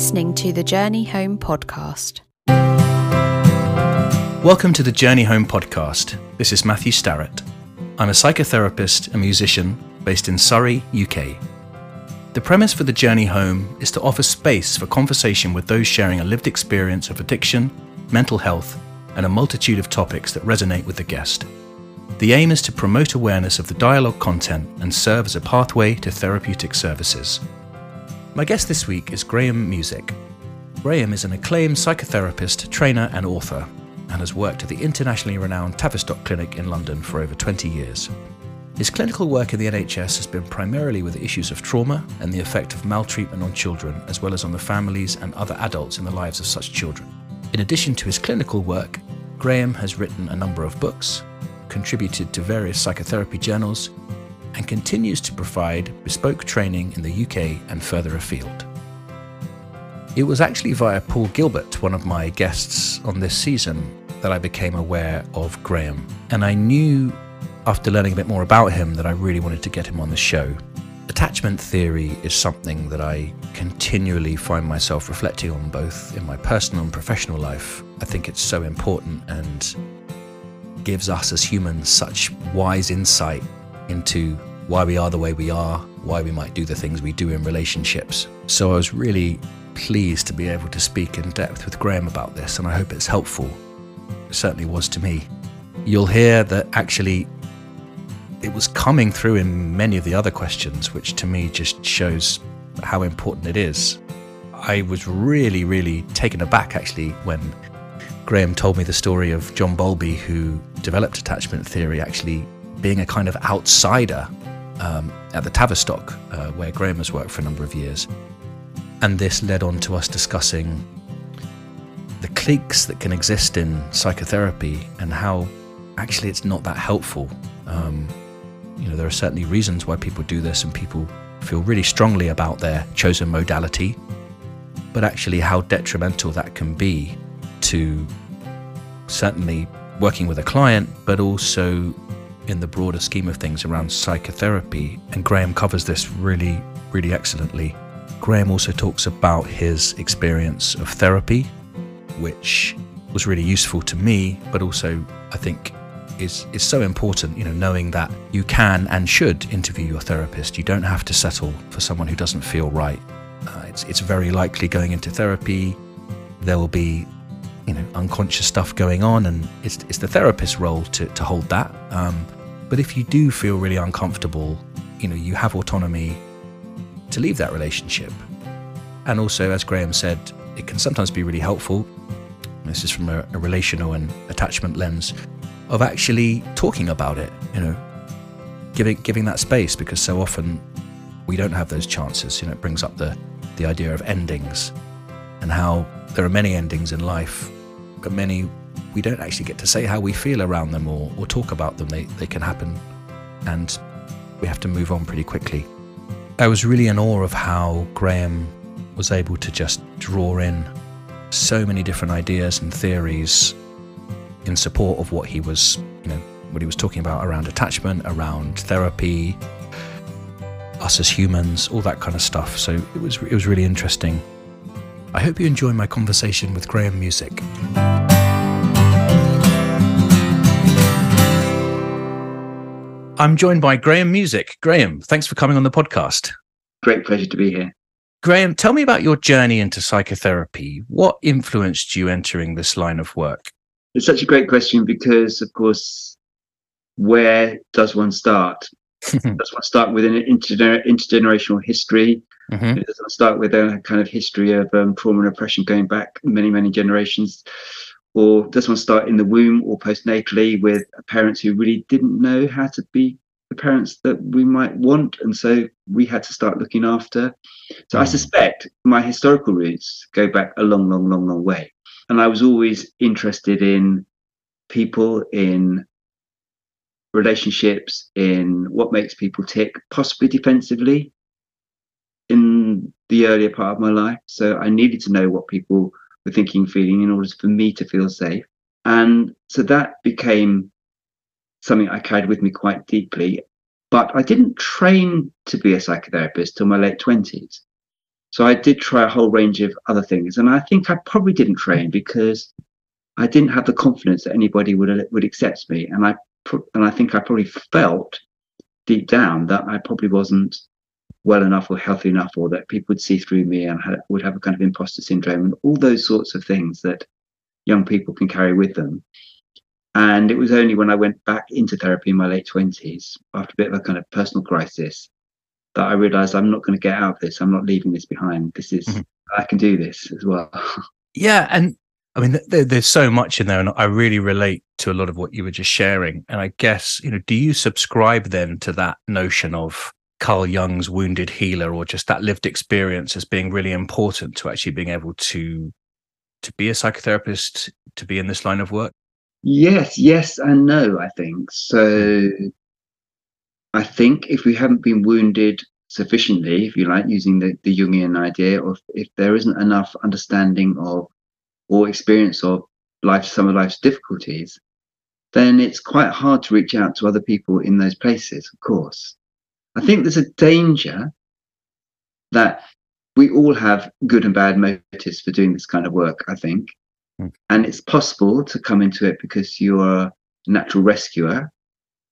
listening to the Journey Home podcast. Welcome to the Journey Home podcast. This is Matthew Starrett. I'm a psychotherapist and musician based in Surrey, UK. The premise for the Journey Home is to offer space for conversation with those sharing a lived experience of addiction, mental health, and a multitude of topics that resonate with the guest. The aim is to promote awareness of the dialogue content and serve as a pathway to therapeutic services. My guest this week is Graham Music. Graham is an acclaimed psychotherapist, trainer, and author, and has worked at the internationally renowned Tavistock Clinic in London for over 20 years. His clinical work in the NHS has been primarily with issues of trauma and the effect of maltreatment on children, as well as on the families and other adults in the lives of such children. In addition to his clinical work, Graham has written a number of books, contributed to various psychotherapy journals, and continues to provide bespoke training in the UK and further afield. It was actually via Paul Gilbert, one of my guests on this season, that I became aware of Graham. And I knew after learning a bit more about him that I really wanted to get him on the show. Attachment theory is something that I continually find myself reflecting on both in my personal and professional life. I think it's so important and gives us as humans such wise insight into why we are the way we are, why we might do the things we do in relationships. So I was really pleased to be able to speak in depth with Graham about this, and I hope it's helpful. It certainly was to me. You'll hear that actually it was coming through in many of the other questions, which to me just shows how important it is. I was really, really taken aback actually when Graham told me the story of John Bowlby, who developed attachment theory, actually being a kind of outsider um, at the Tavistock, uh, where Graham has worked for a number of years. And this led on to us discussing the cliques that can exist in psychotherapy and how actually it's not that helpful. Um, you know, there are certainly reasons why people do this, and people feel really strongly about their chosen modality, but actually how detrimental that can be to certainly working with a client, but also in the broader scheme of things around psychotherapy. And Graham covers this really, really excellently. Graham also talks about his experience of therapy, which was really useful to me, but also I think is is so important. You know, knowing that you can and should interview your therapist. You don't have to settle for someone who doesn't feel right. Uh, it's it's very likely going into therapy, there will be you know unconscious stuff going on, and it's it's the therapist's role to to hold that. Um, but if you do feel really uncomfortable, you know you have autonomy to leave that relationship. And also, as Graham said, it can sometimes be really helpful. This is from a, a relational and attachment lens of actually talking about it, you know, giving giving that space because so often we don't have those chances. You know, it brings up the the idea of endings and how there are many endings in life, but many we don't actually get to say how we feel around them or, or talk about them. They they can happen and we have to move on pretty quickly. I was really in awe of how Graham was able to just draw in so many different ideas and theories in support of what he was, you know, what he was talking about around attachment, around therapy, us as humans, all that kind of stuff. So it was it was really interesting. I hope you enjoy my conversation with Graham Music. I'm joined by Graham Music. Graham, thanks for coming on the podcast. Great pleasure to be here. Graham, tell me about your journey into psychotherapy. What influenced you entering this line of work? It's such a great question because, of course, where does one start? does one start with an intergener- intergenerational history? Mm-hmm. Does one start with a kind of history of um, trauma and oppression going back many, many generations? Or does one start in the womb or postnatally with parents who really didn't know how to be the parents that we might want? And so we had to start looking after. So mm. I suspect my historical roots go back a long, long, long, long way and I was always interested in people, in relationships, in what makes people tick, possibly defensively in the earlier part of my life. So I needed to know what people were thinking, feeling in order for me to feel safe. And so that became something I carried with me quite deeply. But I didn't train to be a psychotherapist till my late 20s. So I did try a whole range of other things, and I think I probably didn't train because I didn't have the confidence that anybody would would accept me, and I and I think I probably felt deep down that I probably wasn't well enough or healthy enough, or that people would see through me and had, would have a kind of imposter syndrome, and all those sorts of things that young people can carry with them. And it was only when I went back into therapy in my late twenties, after a bit of a kind of personal crisis, that I realized I'm not going to get out of this. I'm not leaving this behind. This is mm-hmm. I can do this as well. yeah, and I mean, there, there's so much in there, and I really relate to a lot of what you were just sharing. And I guess you know, do you subscribe then to that notion of Carl Jung's wounded healer, or just that lived experience as being really important to actually being able to to be a psychotherapist, to be in this line of work? Yes, yes, and no. I think so. I think if we haven't been wounded sufficiently, if you like, using the, the Jungian idea, or if, if there isn't enough understanding of or experience of life, some of life's difficulties, then it's quite hard to reach out to other people in those places, of course. I think there's a danger that we all have good and bad motives for doing this kind of work, I think. Mm. And it's possible to come into it because you're a natural rescuer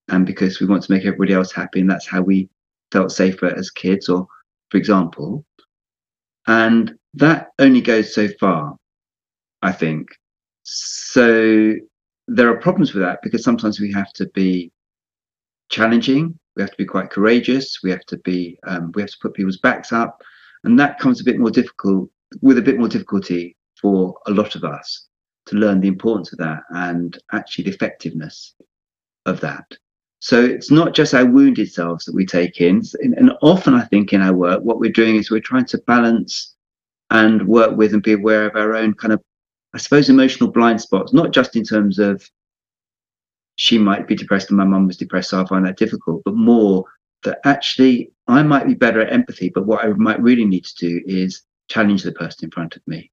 and because we want to make everybody else happy and that's how we felt safer as kids or for example and that only goes so far i think so there are problems with that because sometimes we have to be challenging we have to be quite courageous we have to be um, we have to put people's backs up and that comes a bit more difficult with a bit more difficulty for a lot of us to learn the importance of that and actually the effectiveness of that so it's not just our wounded selves that we take in. And often, I think, in our work, what we're doing is we're trying to balance and work with and be aware of our own kind of, I suppose, emotional blind spots, not just in terms of she might be depressed and my mum was depressed, so I find that difficult, but more that actually I might be better at empathy, but what I might really need to do is challenge the person in front of me.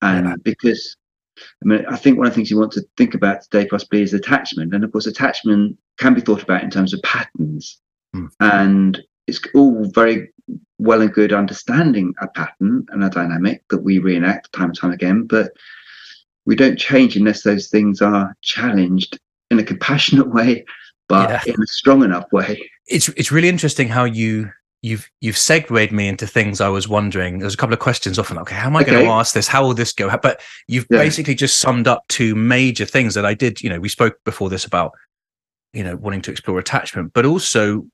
And yeah. because I mean, I think one of the things you want to think about today possibly is attachment. And of course, attachment can be thought about in terms of patterns. Mm. And it's all very well and good understanding a pattern and a dynamic that we reenact time and time again, but we don't change unless those things are challenged in a compassionate way, but yeah. in a strong enough way. It's it's really interesting how you you've you've segued me into things I was wondering. There's a couple of questions often. Okay, how am I okay. going to ask this? How will this go? But you've yeah. basically just summed up two major things that I did. You know, we spoke before this about you know wanting to explore attachment, but also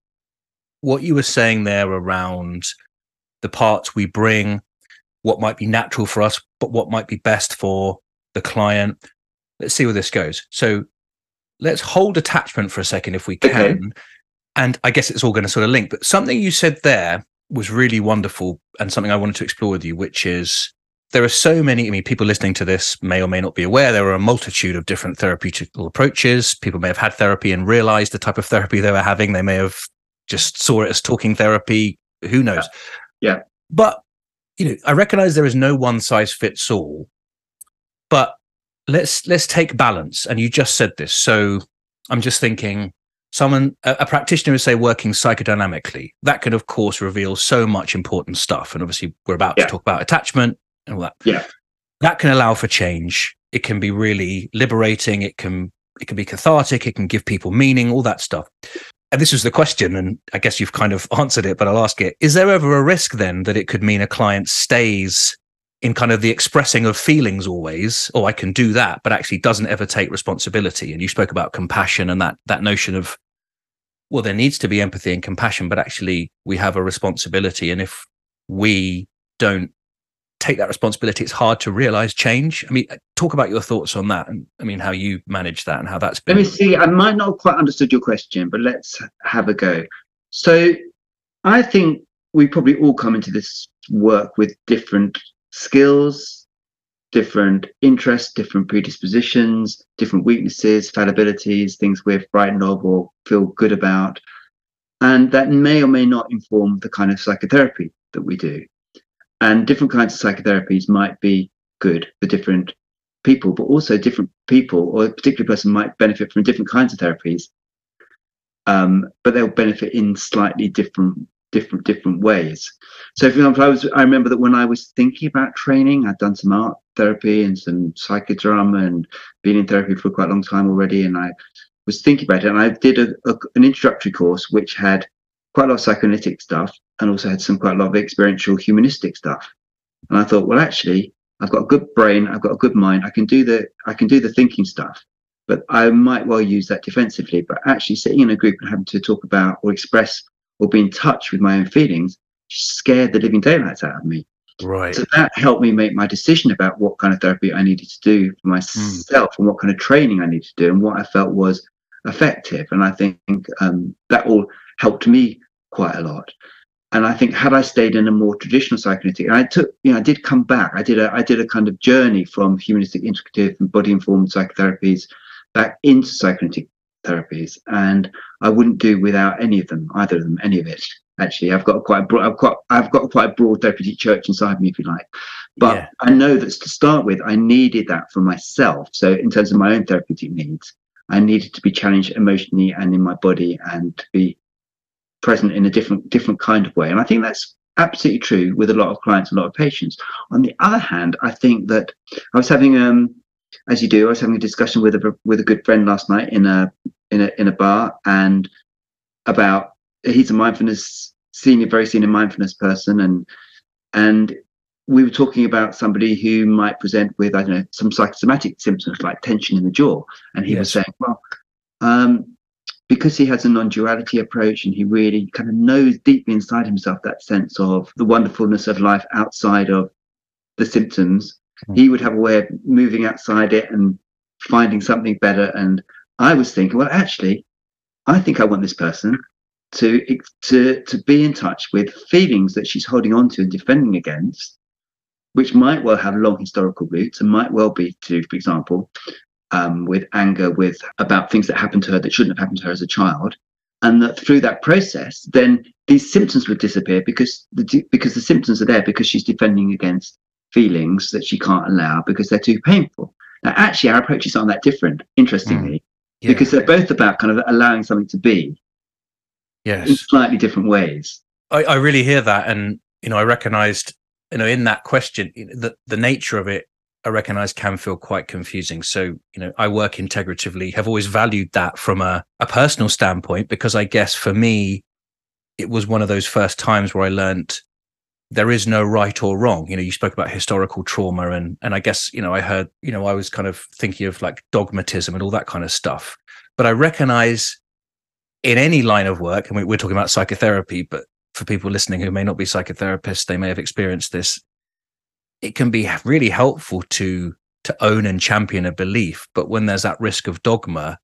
what you were saying there around the parts we bring, what might be natural for us, but what might be best for the client. Let's see where this goes. So let's hold attachment for a second if we can. Okay and I guess it's all going to sort of link. But something you said there was really wonderful and something I wanted to explore with you, which is there are so many. I mean, people listening to this may or may not be aware there are a multitude of different therapeutic approaches. People may have had therapy and realized the type of therapy they were having. They may have just saw it as talking therapy. Who knows? Yeah. yeah. But, you know, I recognize there is no one size fits all, but let's, let's take balance. And you just said this. So I'm just thinking, someone a, a, practitioner is say working psychodynamically. That can of course reveal so much important stuff. And obviously we're about yeah. to talk about attachment and all that. Yeah. That can allow for change. It can be really liberating. It can it can be cathartic. It can give people meaning all that stuff. And this was the question and i guess you've kind of answered it but i'll ask it. Is there ever a risk then that it could mean a client stays in kind of the expressing of feelings always oh i can do that but actually doesn't ever take responsibility. And you spoke about compassion and that that notion of well there needs to be empathy and compassion but actually we have a responsibility. And if we don't take that responsibility it's hard to realize change. I mean uh, talk about your thoughts on that and i mean how you manage that and how that's been let me see. I might not quite understood your question but let's have a go. So i think we probably all come into this work with different skills, different interests, different predispositions, different weaknesses, fallibilities, things we're frightened of or feel good about. And that may or may not inform the kind of psychotherapy that we do. And different kinds of psychotherapies might be good for different people, but also different people or a particular person might benefit from different kinds of therapies. Um, but they'll benefit in slightly different different different ways. So, for example, I was I remember that when I was thinking about training, I'd done some art therapy and some psychodrama and been in therapy for quite a long time already, and I was thinking about it, and I did a, a, an introductory course which had quite a lot of psychoanalytic stuff and also had some quite a lot of experiential humanistic stuff. And I thought, well, actually, I've got a good brain, I've got a good mind, I can do the I can do the thinking stuff but I might well use that defensively. But actually, sitting in a group and having to talk about or express or be in touch with my own feelings scared the living daylights out of me. Right. So that helped me make my decision about what kind of therapy I needed to do for myself mm. and what kind of training I needed to do and what I felt was effective. And I think um, that all helped me quite a lot. And I think had I stayed in a more traditional psychoanalytic, and I took, you know, I did come back. I did a, I did a kind of journey from humanistic, integrative, and body-informed psychotherapies back into psychoanalytic therapies, and I wouldn't do without any of them, either of them, any of it. Actually, I've got quite a broad, I've got I've got quite a broad therapeutic church inside me, if you like. But yeah. I know that to start with, I needed that for myself. So in terms of my own therapeutic needs, I needed to be challenged emotionally and in my body, and to be present in a different different kind of way. And I think that's absolutely true with a lot of clients, a lot of patients. On the other hand, I think that I was having um as you do, I was having a discussion with a with a good friend last night in a in a in a bar, and about he's a mindfulness senior, very senior mindfulness person, and and we were talking about somebody who might present with I don't know some psychosomatic symptoms like tension in the jaw, and he yes. was saying, well, um, because he has a non-duality approach and he really kind of knows deeply inside himself that sense of the wonderfulness of life outside of the symptoms he would have a way of moving outside it and finding something better. And I was thinking, well, actually, I think I want this person to to to be in touch with feelings that she's holding on to and defending against, which might well have long historical roots and might well be to, for example, um, with anger with about things that happened to her that shouldn't have happened to her as a child, and that through that process, then these symptoms would disappear because the because the symptoms are there because she's defending against feelings that she can't allow because they're too painful. Now, actually, our approaches aren't that different, interestingly, mm. yeah. because they're both about kind of allowing something to be yes. in slightly different ways. I, I really hear that. And, you know, I recognized, you know, in that question, the, the nature of it, I recognize can feel quite confusing. So, you know, I work integratively, have always valued that from a, a personal standpoint, because I guess for me, it was one of those first times where I learned there is no right or wrong. You know, you spoke about historical trauma and and I guess, you know, I heard, you know, I was kind of thinking of like dogmatism and all that kind of stuff. But I recognize in any line of work, and we're talking about psychotherapy, but for people listening who may not be psychotherapists, they may have experienced this. It can be really helpful to to own and champion a belief, but when there's that risk of dogma,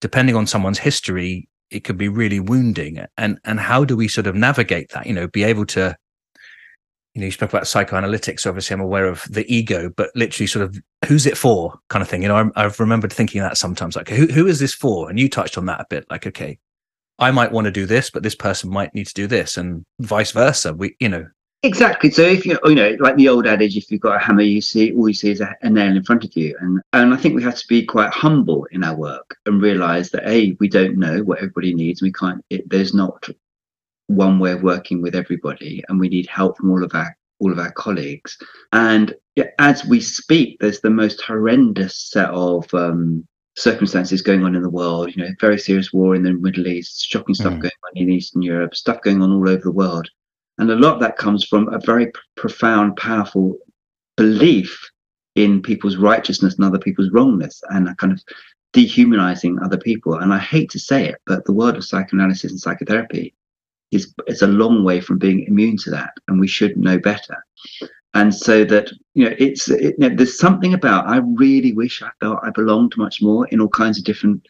depending on someone's history, it could be really wounding. And and how do we sort of navigate that? You know, be able to you know, you spoke about psychoanalytics. Obviously, I'm aware of the ego, but literally, sort of, who's it for, kind of thing. You know, i have remembered thinking that sometimes, like, who who is this for? And you touched on that a bit, like, okay, I might want to do this, but this person might need to do this, and vice versa. We, you know, exactly. So if you, you know, like the old adage, if you've got a hammer, you see all you see is a, a nail in front of you, and and I think we have to be quite humble in our work and realize that a we don't know what everybody needs. We can't. It, there's not one way of working with everybody and we need help from all of our all of our colleagues. And as we speak there's the most horrendous set of um, circumstances going on in the world you know very serious war in the middle east shocking stuff mm. going on in eastern europe stuff going on all over the world. And a lot of that comes from a very p- profound powerful belief in people's righteousness and other people's wrongness and a kind of dehumanizing other people. And i hate to say it but the world of psychoanalysis and psychotherapy is it's a long way from being immune to that, and we should know better. And so that you know, it's it, you know, there's something about I really wish I felt I belonged much more in all kinds of different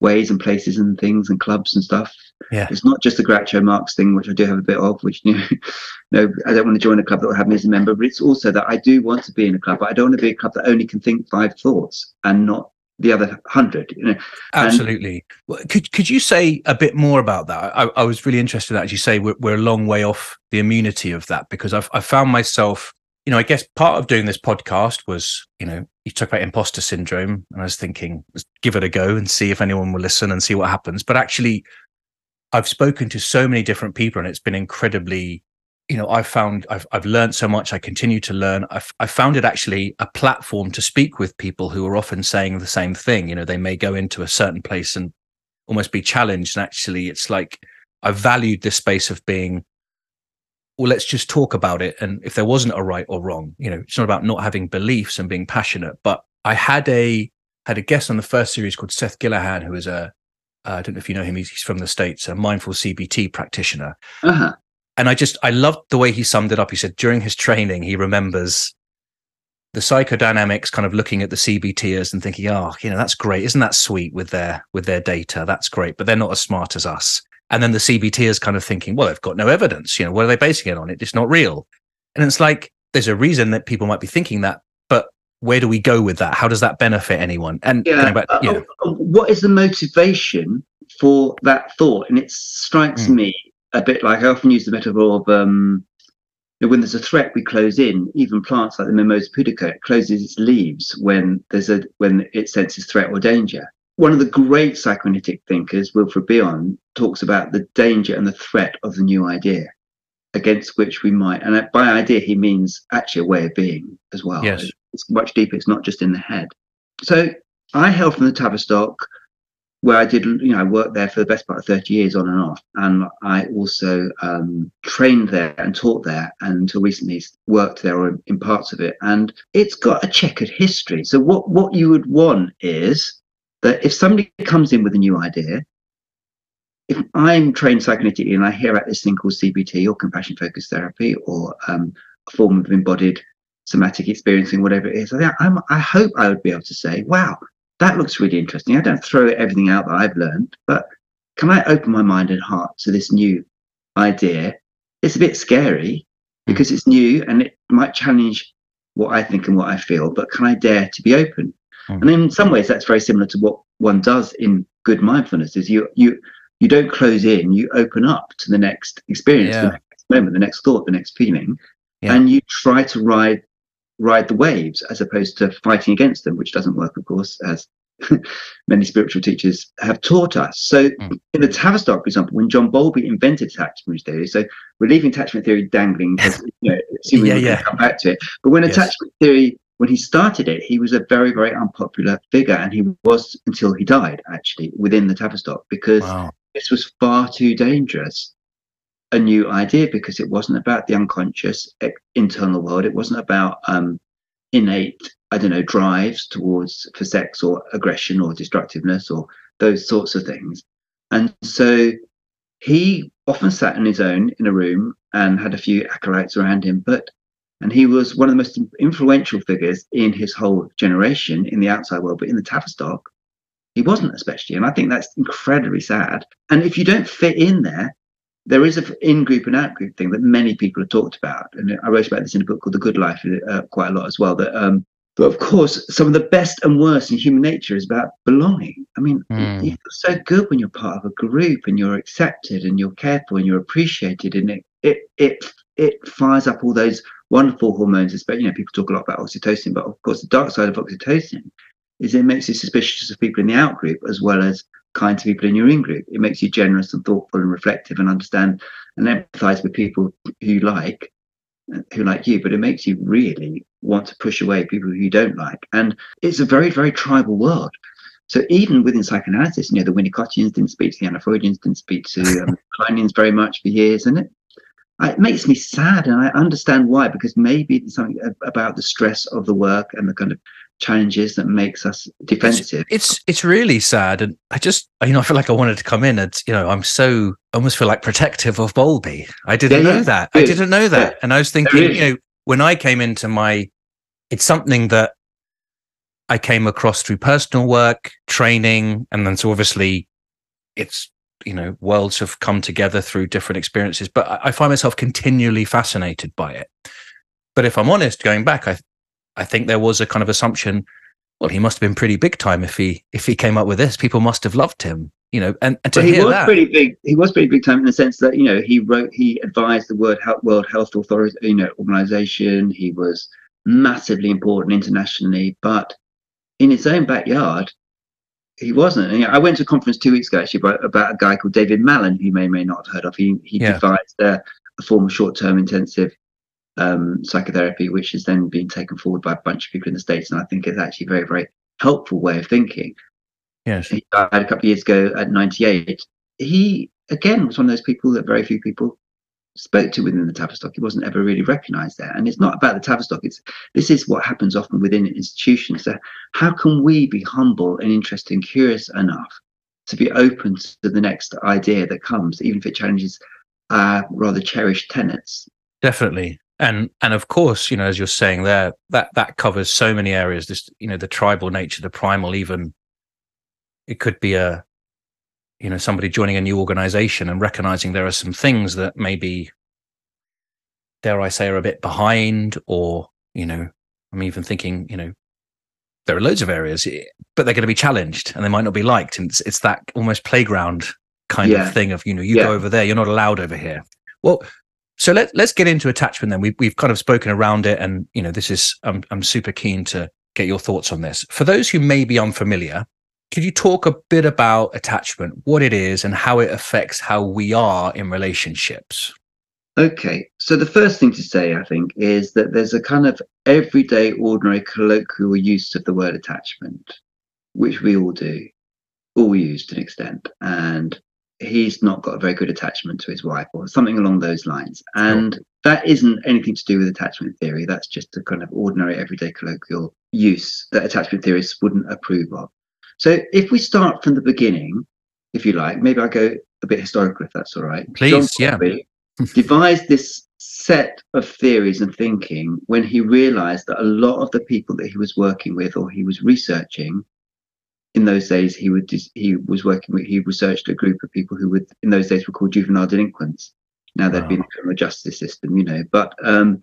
ways and places and things and clubs and stuff. Yeah, it's not just the Groucho Marx thing, which I do have a bit of. Which you know, no, I don't want to join a club that will have me as a member, but it's also that I do want to be in a club. But I don't want to be a club that only can think five thoughts and not the other hundred. You know, absolutely. And, could could you say a bit more about that? I, I was really interested. As you say, we're, we're a long way off the immunity of that because I've I found myself. You know, I guess part of doing this podcast was, you know, you talk about imposter syndrome, and I was thinking, give it a go and see if anyone will listen and see what happens. But actually, I've spoken to so many different people, and it's been incredibly. You know, I've found I've I've learned so much. I continue to learn. I've I found it actually a platform to speak with people who are often saying the same thing. You know, they may go into a certain place and almost be challenged, and actually, it's like I valued this space of being well, let's just talk about it. And if there wasn't a right or wrong, you know, it's not about not having beliefs and being passionate. But I had a had a guest on the first series called Seth Gillihan, who is a uh, I don't know if you know him. He's, he's from the states, a mindful CBT practitioner. Uh-huh. And I just I loved the way he summed it up. He said during his training, he remembers the psychodynamics kind of looking at the CBTers and thinking, oh, you know, that's great. Isn't that sweet with their with their data? That's great, but they're not as smart as us. And then the CBT is kind of thinking, well, they've got no evidence. You know, what are they basing it on? It's not real. And it's like, there's a reason that people might be thinking that, but where do we go with that? How does that benefit anyone? And yeah, back, uh, uh, what is the motivation for that thought? And it strikes mm. me a bit like I often use the metaphor of um, when there's a threat, we close in. Even plants like the Mimosa pudica closes its leaves when there's a when it senses threat or danger one of the great psychoanalytic thinkers, Wilfred Bion, talks about the danger and the threat of the new idea against which we might, and by idea, he means actually a way of being as well. Yes. It's much deeper, it's not just in the head. So I hail from the Tavistock, where I did, you know, I worked there for the best part of 30 years on and off. And I also um, trained there and taught there and until recently worked there in parts of it. And it's got a checkered history. So what, what you would want is that if somebody comes in with a new idea, if I'm trained psychoanalytically and I hear about this thing called CBT or compassion focused therapy or um, a form of embodied somatic experiencing, whatever it is, I, I'm, I hope I would be able to say, wow, that looks really interesting. I don't throw everything out that I've learned, but can I open my mind and heart to this new idea? It's a bit scary because it's new and it might challenge what I think and what I feel, but can I dare to be open? Mm. And in some ways, that's very similar to what one does in good mindfulness. Is you you you don't close in, you open up to the next experience, yeah. the next moment, the next thought, the next feeling, yeah. and you try to ride ride the waves as opposed to fighting against them, which doesn't work, of course, as many spiritual teachers have taught us. So, mm. in the Tavistock, for example, when John Bowlby invented attachment theory, so we're leaving attachment theory dangling because you know, assuming yeah, we yeah. come back to it. But when yes. attachment theory when he started it, he was a very, very unpopular figure, and he was until he died, actually, within the Tavistock, because wow. this was far too dangerous a new idea because it wasn't about the unconscious internal world. It wasn't about um, innate, I don't know, drives towards for sex or aggression or destructiveness or those sorts of things. And so he often sat on his own in a room and had a few acolytes around him, but and he was one of the most influential figures in his whole generation in the outside world, but in the Tavistock, he wasn't especially. And I think that's incredibly sad. And if you don't fit in there, there is an in-group and out-group thing that many people have talked about, and I wrote about this in a book called The Good Life uh, quite a lot as well. That, um, but of course, some of the best and worst in human nature is about belonging. I mean, mm. you feel so good when you're part of a group and you're accepted and you're cared for and you're appreciated, and it it it it fires up all those wonderful hormones. Especially, you know, people talk a lot about oxytocin, but of course, the dark side of oxytocin is it makes you suspicious of people in the out group as well as kind to people in your in group. It makes you generous and thoughtful and reflective and understand and empathize with people who you like, who like you. But it makes you really want to push away people who you don't like. And it's a very, very tribal world. So even within psychoanalysis, you know, the Winnicottians didn't speak to the Anna Freudians, didn't speak to um, Kleinians very much for years, and it it makes me sad and i understand why because maybe it's something about the stress of the work and the kind of challenges that makes us defensive. It's, it's it's, really sad and i just you know i feel like i wanted to come in and you know i'm so I almost feel like protective of Bowlby. I didn't yeah, know yeah. that. I didn't know that. Yeah. and i was thinking you know when i came into my it's something that i came across through personal work training and then so obviously it's you know worlds have come together through different experiences but I, I, find myself continually fascinated by it. But if i'm honest going back i i think there was a kind of assumption well he must have been pretty big time if he if he came up with this people must have loved him you know and, and to he hear was that, pretty big he was pretty big time in the sense that you know he wrote he advised the world health, world health authority you know organization he was massively important internationally but in his own backyard he wasn't. And, I went to a conference two weeks ago actually about, about a guy called David Malan, who you may may not have heard of. He he yeah. devised a, a form of short-term intensive um, psychotherapy, which has then been taken forward by a bunch of people in the states, and I think it's actually a very very helpful way of thinking. Yes, he died a couple of years ago at 98. He again was one of those people that very few people spoke to within the Tavistock. He wasn't ever really recognised there, and it's not about the Tavistock. It's this is what happens often within institutions. So how can we be humble and interested and curious enough to be open to the next idea that comes, even if it challenges our rather cherished tenets? Definitely, and and of course, you know, as you're saying there, that that covers so many areas. This, you know, the tribal nature, the primal, even it could be a you know somebody joining a new organization and recognizing there are some things that maybe dare i say are a bit behind or you know i'm even thinking you know there are loads of areas eh, but they're going to be challenged and they might not be liked and it's, it's that almost playground kind yeah. of thing of you know you yeah. go over there you're not allowed over here well so let, let's get into attachment then we, we've kind of spoken around it and you know this is I'm, I'm super keen to get your thoughts on this for those who may be unfamiliar could you talk a bit about attachment, what it is, and how it affects how we are in relationships? Okay, so the first thing to say, I think, is that there's a kind of everyday, ordinary, colloquial use of the word attachment, which we all do, all use to an extent. And he's not got a very good attachment to his wife or something along those lines. And sure. that isn't anything to do with attachment theory. That's just a kind of ordinary, everyday, colloquial use that attachment theorists wouldn't approve of. So if we start from the beginning, if you like, maybe I'll go a bit historical if that's all right. Please, yeah. devised this set of theories and thinking when he realized that a lot of the people that he was working with or he was researching in those days he would he was working with he researched a group of people who would in those days were called juvenile delinquents now they'd wow. been in the criminal justice system you know but um,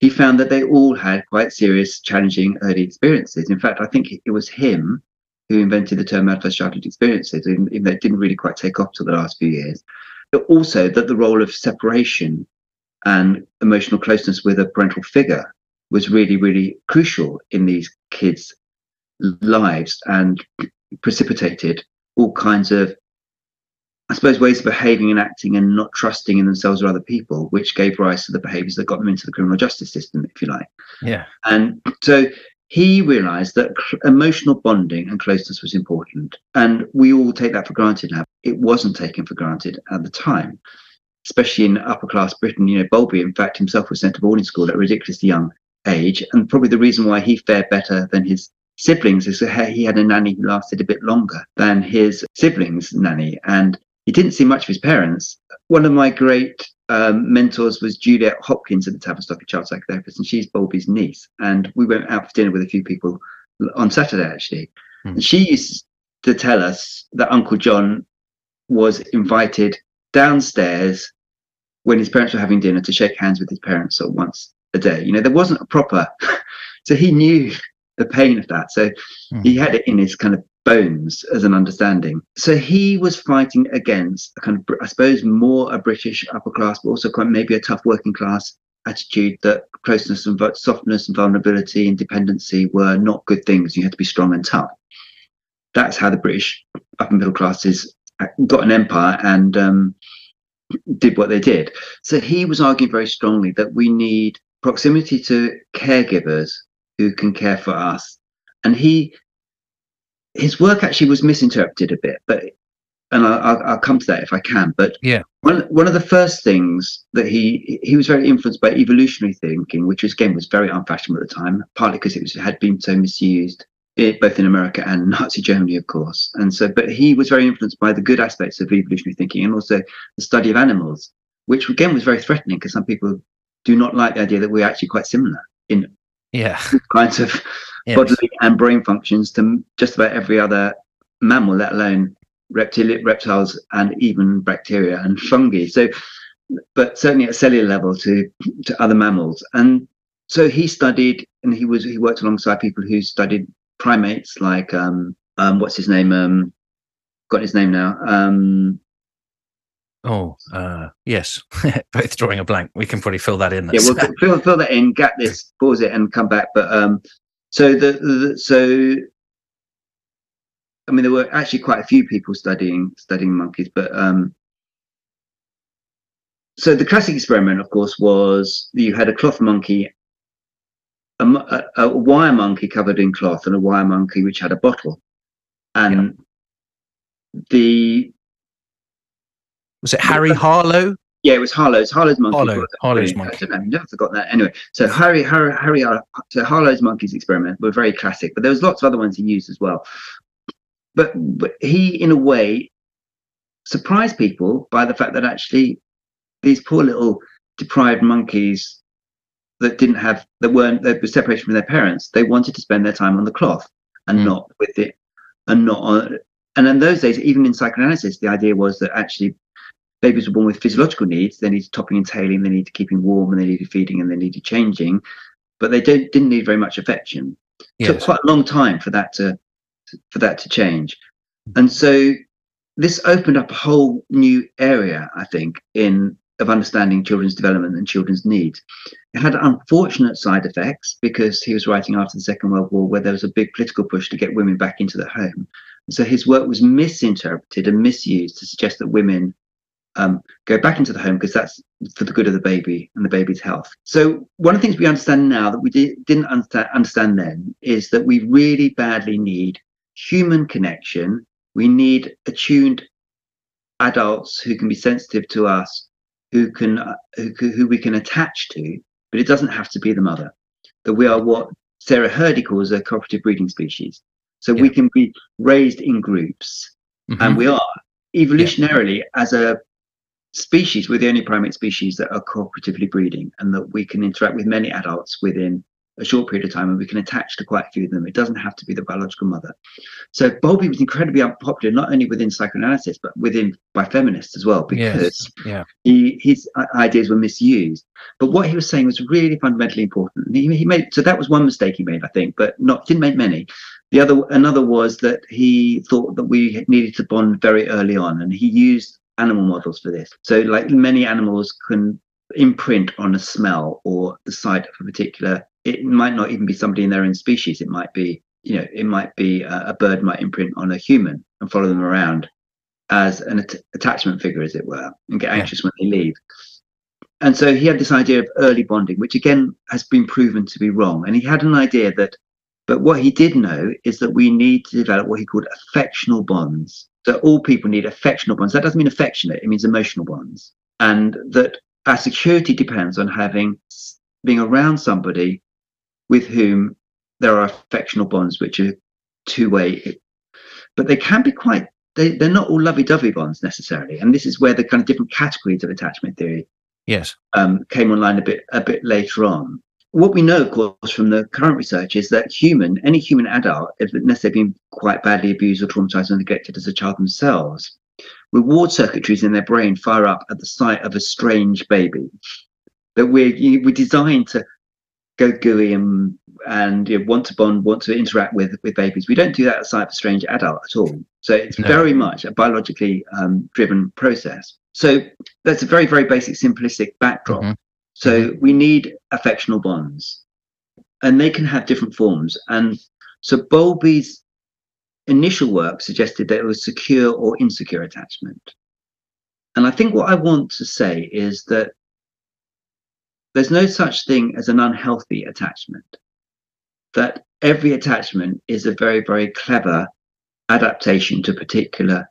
he found that they all had quite serious challenging early experiences in fact i think it was him who invented the term adverse childhood experiences, even, even though it didn't really quite take off till the last few years. But also that the role of separation and emotional closeness with a parental figure was really, really crucial in these kids' lives and precipitated all kinds of, I suppose, ways of behaving and acting and not trusting in themselves or other people, which gave rise to the behaviors that got them into the criminal justice system, if you like. Yeah. And so he realized that emotional bonding and closeness was important. And we all take that for granted now. It wasn't taken for granted at the time, especially in upper class Britain. You know, Bowlby, in fact, himself was sent to boarding school at a ridiculously young age. And probably the reason why he fared better than his siblings is he had a nanny who lasted a bit longer than his siblings' nanny. And he didn't see much of his parents. One of my great um, mentors was Juliet Hopkins at the Tavistock, a child psychotherapist, and she's Bowlby's niece. And we went out for dinner with a few people on Saturday, actually. Mm. And she used to tell us that Uncle John was invited downstairs when his parents were having dinner to shake hands with his parents sort of once a day. You know, there wasn't a proper, so he knew the pain of that. So mm. he had it in his kind of bones as an understanding. So he was fighting against a kind of, I suppose, more a British upper class, but also quite maybe a tough working class attitude that closeness and softness and vulnerability and dependency were not good things. You had to be strong and tough. That's how the British upper middle classes got an empire and um, did what they did. So he was arguing very strongly that we need proximity to caregivers who can care for us. And he his work actually was misinterpreted a bit, but and I'll, I'll, come to that if I can. But yeah, one one of the first things that he he was very influenced by evolutionary thinking, which was, again was very unfashionable at the time, partly because it was had been so misused. It, both in America and Nazi Germany, of course, and so. But he was very influenced by the good aspects of evolutionary thinking and also the study of animals, which again was very threatening because some people do not like the idea that we're actually quite similar in yeah kinds of bodily and brain functions to just about every other mammal, let alone reptili- reptiles and even bacteria and fungi. So, but certainly at cellular level to to other mammals. And so he studied, and he was he worked alongside people who studied primates like um, um what's his name um got his name now um Oh, uh, yes. Both drawing a blank. We can probably fill that in. Yeah, we'll fill, fill that in, gap this, pause it, and come back. But um, so the, the so I mean, there were actually quite a few people studying studying monkeys, but um, so the classic experiment, of course, was you had a cloth monkey, a, a, a, wire monkey covered in cloth, and a wire monkey which had a bottle, and yeah. the was it Harry Harlow? Yeah, it was Harlow's Harlow's monkey. Harlow, Harlow's monkey. I don't know, never forgot that. Anyway, so Harry, Harry, Harry, so Harlow's monkeys experiment were very classic, but there was lots of other ones he used as well. But, but he, in a way, surprised people by the fact that actually these poor little deprived monkeys that didn't have that weren't that were separated from their parents, they wanted to spend their time on the cloth and mm. not with it, and not on. And in those days, even in psychoanalysis, the idea was that actually babies were born with physiological needs. They needed topping and tailing, they needed keeping warm, and they needed feeding, and they needed changing. But they don't, didn't need very much affection. Yes. It took quite a long time for that to for that to change. And so this opened up a whole new area, I think, in of understanding children's development and children's needs. It had unfortunate side effects because he was writing after the Second World War, where there was a big political push to get women back into the home. So his work was misinterpreted and misused to suggest that women um, go back into the home because that's for the good of the baby and the baby's health. So one of the things we understand now that we di- didn't understand, understand then is that we really badly need human connection. We need attuned adults who can be sensitive to us, who can uh, who, who we can attach to, but it doesn't have to be the mother. That we are what Sarah Hrdy calls a cooperative breeding species. So yeah. we can be raised in groups, mm-hmm. and we are evolutionarily yeah. as a species, we're the only primate species that are cooperatively breeding and that we can interact with many adults within a short period of time and we can attach to quite a few of them. It doesn't have to be the biological mother. So Bowlby was incredibly unpopular, not only within psychoanalysis, but within by feminists as well, because yes. yeah. he, his ideas were misused. But what he was saying was really fundamentally important. He, he made so that was one mistake he made, I think, but not didn't make many. The other another was that he thought that we needed to bond very early on, and he used animal models for this. So, like many animals can imprint on a smell or the sight of a particular. It might not even be somebody in their own species. It might be, you know, it might be a, a bird might imprint on a human and follow them around as an at- attachment figure, as it were, and get anxious yeah. when they leave. And so he had this idea of early bonding, which again has been proven to be wrong. And he had an idea that, but what he did know is that we need to develop what he called affectional bonds so all people need affectional bonds. That doesn't mean affectionate, it means emotional bonds. And that our security depends on having being around somebody with whom there are affectional bonds which are two-way but they can be quite they, they're not all lovey-dovey bonds necessarily and this is where the kind of different categories of attachment theory yes um, came online a bit a bit later on what we know, of course, from the current research is that human, any human adult, unless they've been quite badly abused or traumatized or neglected as a child themselves, reward circuitries in their brain fire up at the sight of a strange baby. That we're we're designed to go gooey and and you know, want to bond, want to interact with with babies. We don't do that at the sight of a strange adult at all. So it's no. very much a biologically um, driven process. So that's a very very basic simplistic backdrop. Mm-hmm. So we need affectional bonds, and they can have different forms. And so Bowlby's initial work suggested that it was secure or insecure attachment. And I think what I want to say is that there's no such thing as an unhealthy attachment, that every attachment is a very, very clever adaptation to a particular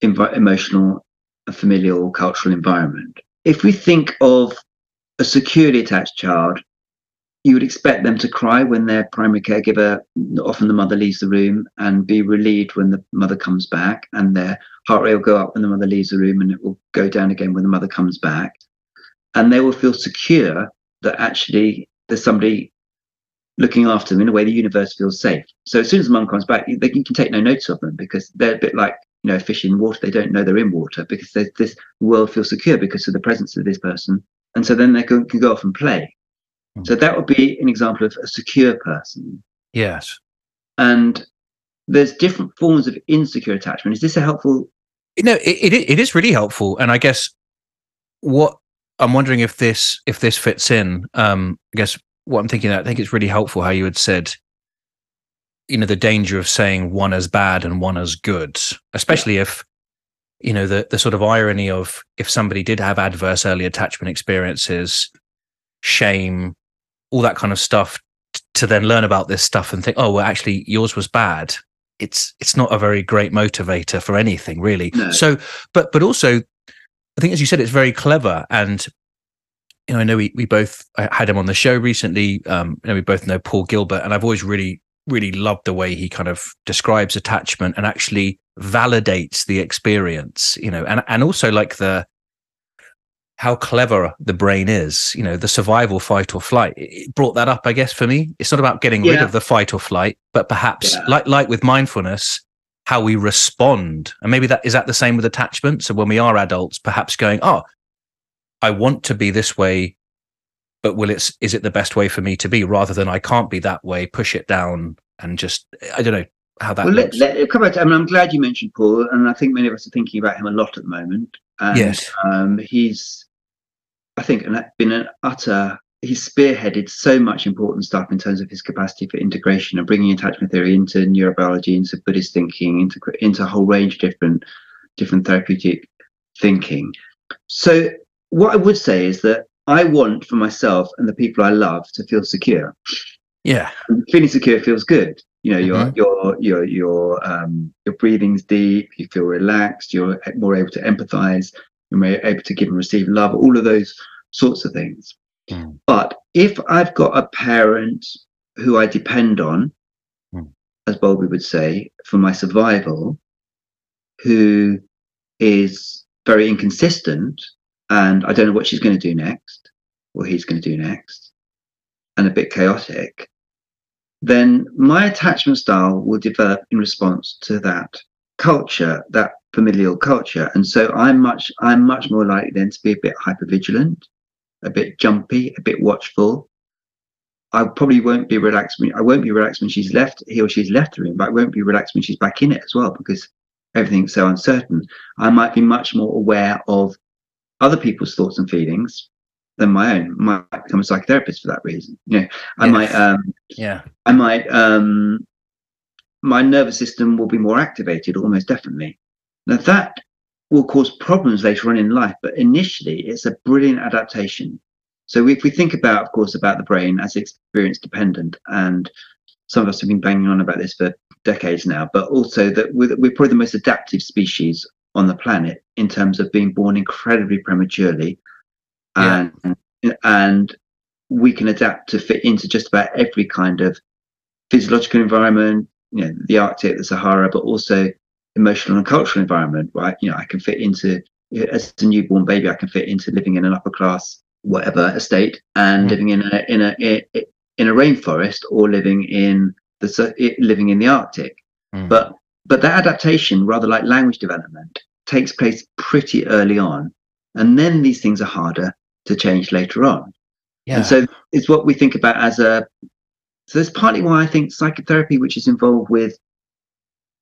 emotional, familial, cultural environment. If we think of a securely attached child, you would expect them to cry when their primary caregiver, often the mother, leaves the room and be relieved when the mother comes back, and their heart rate will go up when the mother leaves the room and it will go down again when the mother comes back. And they will feel secure that actually there's somebody looking after them in a way the universe feels safe. So as soon as the mum comes back, they, you can take no notice of them because they're a bit like you know fish in water. They don't know they're in water because this world feels secure because of the presence of this person and so then they can, can go off and play. Mm. So that would be an example of a secure person. Yes. And there's different forms of insecure attachment. Is this a helpful? No, it, it, it is really helpful. And I guess what I'm wondering if this if this fits in. Um, I guess what I'm thinking, I think it's really helpful how you had said you know the danger of saying one as bad and one as good especially yeah. if you know the the sort of irony of if somebody did have adverse early attachment experiences shame all that kind of stuff t- to then learn about this stuff and think oh well actually yours was bad. It's it's not a very great motivator for anything really. No. so but but also i think as you said it's very clever. And you know i know we, we both had him on the show recently. Um you know we both know paul gilbert. And i've always really really loved the way he kind of describes attachment and actually validates the experience you know and and also like the how clever the brain is you know the survival fight or flight. It brought that up i guess for me. It's not about getting yeah. rid of the fight or flight but perhaps yeah. like like with mindfulness how we respond. And maybe that is that the same with attachment? So when we are adults perhaps going oh i want to be this way but will it is is it the best way for me to be? Rather than I can't be that way, push it down and just I don't know how that. Well, let, let, come back. To, I mean, I'm glad you mentioned Paul, and I think many of us are thinking about him a lot at the moment. And, yes, um, he's I think been an utter. He's spearheaded so much important stuff in terms of his capacity for integration and bringing attachment theory into neurobiology, into Buddhist thinking, into into a whole range of different different therapeutic thinking. So what I would say is that I want for myself and the people I love to feel secure. Yeah, and feeling secure feels good. You know, mm-hmm. your your your your um your breathing's deep. You feel relaxed. You're more able to empathize. You're more able to give and receive love. All of those sorts of things. Mm. But if I've got a parent who I depend on, mm. as Bowlby would say, for my survival, who is very inconsistent and I don't know what she's going to do next, or he's going to do next, and a bit chaotic, then my attachment style will develop in response to that culture, that familial culture. And so I'm much I'm much more likely then to be a bit hyper vigilant, a bit jumpy, a bit watchful. I probably won't be relaxed when I won't be relaxed when she's left he or she's left the room, but I won't be relaxed when she's back in it as well because everything's so uncertain. I might be much more aware of other people's thoughts and feelings than my own. I might become a psychotherapist for that reason. You know, I yes. might, um, yeah, I might, um, my nervous system will be more activated, almost definitely. Now that will cause problems later on in life, but initially it's a brilliant adaptation. So if we think about, of course, about the brain as experience dependent, and some of us have been banging on about this for decades now, but also that we're, we're probably the most adaptive species on the planet in terms of being born incredibly prematurely and yeah. and we can adapt to fit into just about every kind of physiological environment you know the arctic the sahara but also emotional and cultural environment right you know i can fit into as a newborn baby i can fit into living in an upper class whatever estate and mm. living in a in a in a rainforest or living in the living in the arctic mm. but but that adaptation rather like language development takes place pretty early on. And then these things are harder to change later on. Yeah. And so it's what we think about as a so that's partly why I think psychotherapy, which is involved with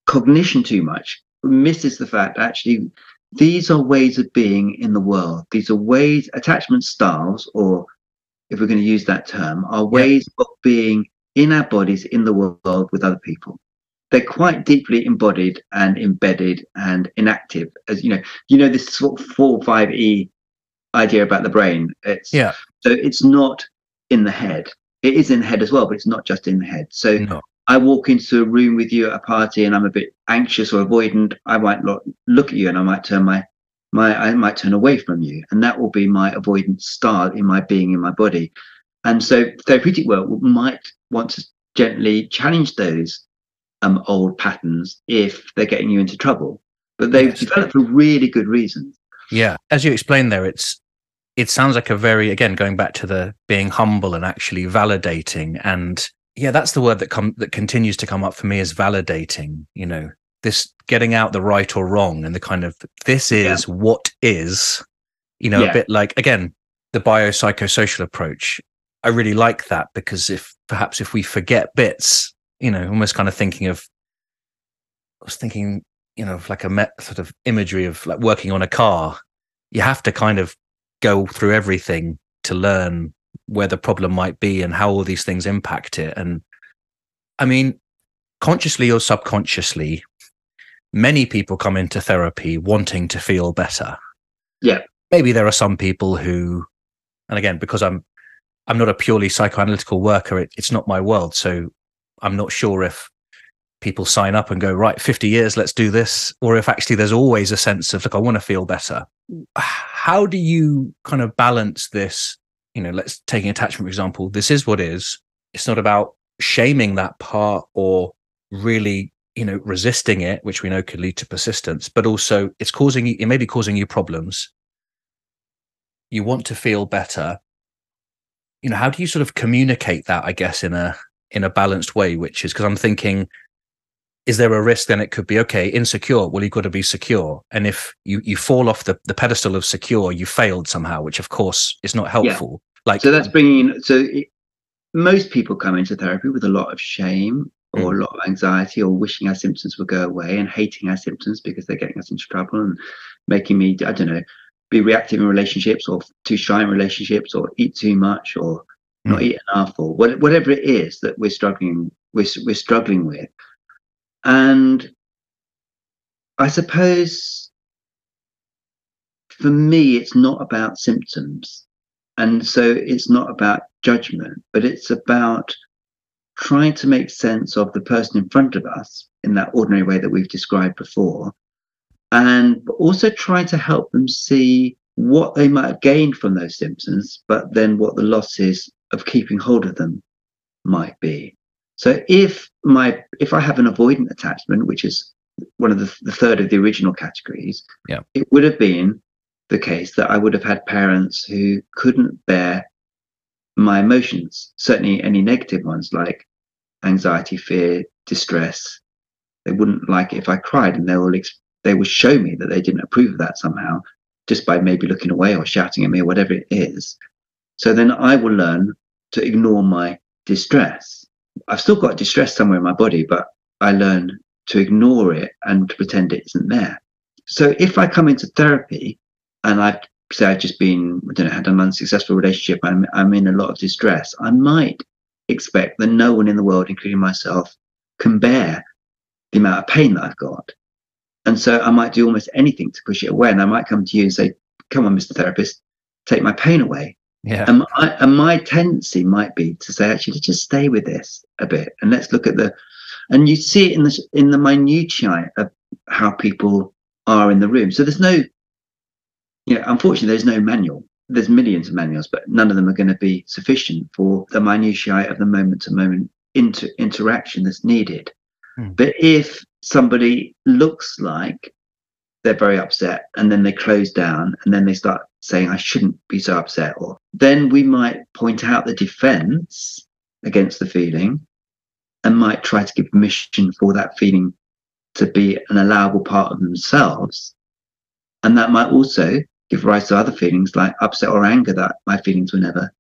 cognition too much, misses the fact actually these are ways of being in the world. These are ways, attachment styles, or if we're going to use that term, are ways yeah. of being in our bodies in the world with other people they're quite deeply embodied and embedded and enactive as you know you know this sort of four five e idea about the brain it's yeah so it's not in the head it is in the head as well but it's not just in the head so no. i walk into a room with you at a party and i'm a bit anxious or avoidant i might not look at you and i might turn my my i might turn away from you and that will be my avoidance style in my being in my body and so therapeutic work might want to gently challenge those um, old patterns if they're getting you into trouble. But they've yes. developed for really good reasons. Yeah, as you explained there, it's it sounds like a very again going back to the being humble and actually validating and yeah that's the word that come that continues to come up for me is validating you know this getting out the right or wrong and the kind of this is yeah. what is you know yeah. a bit like again the biopsychosocial approach i really like that because if perhaps if we forget bits you know, almost kind of thinking of, I was thinking, you know, of like a met, sort of imagery of like working on a car. You have to kind of go through everything to learn where the problem might be and how all these things impact it. And I mean, consciously or subconsciously, many people come into therapy wanting to feel better. Yeah. Maybe there are some people who, and again, because I'm, I'm not a purely psychoanalytical worker, it, it's not my world. So I'm not sure if people sign up and go, right, 50 years, let's do this. Or if actually there's always a sense of, like I want to feel better. Mm. How do you kind of balance this? You know, let's take an attachment, for example, this is what is. It's not about shaming that part or really you know resisting it which we know could lead to persistence but also it's causing you it may be causing you problems you want to feel better you know how do you sort of communicate that i guess in a in a balanced way which is because i'm thinking is there a risk then it could be okay insecure well you've got to be secure and if you you fall off the, the pedestal of secure you failed somehow which of course is not helpful yeah. like so that's bringing so it, most people come into therapy with a lot of shame or a mm. lot of anxiety or wishing our symptoms would go away and hating our symptoms because they're getting us into trouble and making me i don't know be reactive in relationships or too shy in relationships or eat too much or not mm. eat enough or whatever it is that we're struggling we're, we're struggling with and i suppose for me it's not about symptoms and so it's not about judgment but it's about trying to make sense of the person in front of us in that ordinary way that we've described before, and also trying to help them see what they might have gained from those symptoms, but then what the losses of keeping hold of them might be. So if my if I have an avoidant attachment, which is one of the, the third of the original categories, yeah. it would have been the case that I would have had parents who couldn't bear my emotions, certainly any negative ones like anxiety, fear, distress. They wouldn't like it if I cried, and they will ex- they will show me that they didn't approve of that somehow, just by maybe looking away or shouting at me or whatever it is. So then I will learn to ignore my distress. I've still got distress somewhere in my body, but I learn to ignore it and to pretend it isn't there. So if I come into therapy and I've say I've just been, I don't know, had an unsuccessful relationship, I'm, I'm in a lot of distress, I might expect that no one in the world, including myself, can bear the amount of pain that I've got. And so I might do almost anything to push it away. And I might come to you and say, come on, Mr. Therapist, take my pain away. Yeah. And, my, and my tendency might be to say, actually, just stay with this a bit and let's look at the, and you see it in the, in the minutiae of how people are in the room. So there's no you know, unfortunately, there's no manual. There's millions of manuals, but none of them are going to be sufficient for the minutiae of the moment to moment inter- interaction that's needed. Hmm. But if somebody looks like they're very upset and then they close down and then they start saying, I shouldn't be so upset, or then we might point out the defense against the feeling and might try to give permission for that feeling to be an allowable part of themselves. And that might also give rise to other feelings like upset or anger that my feelings were never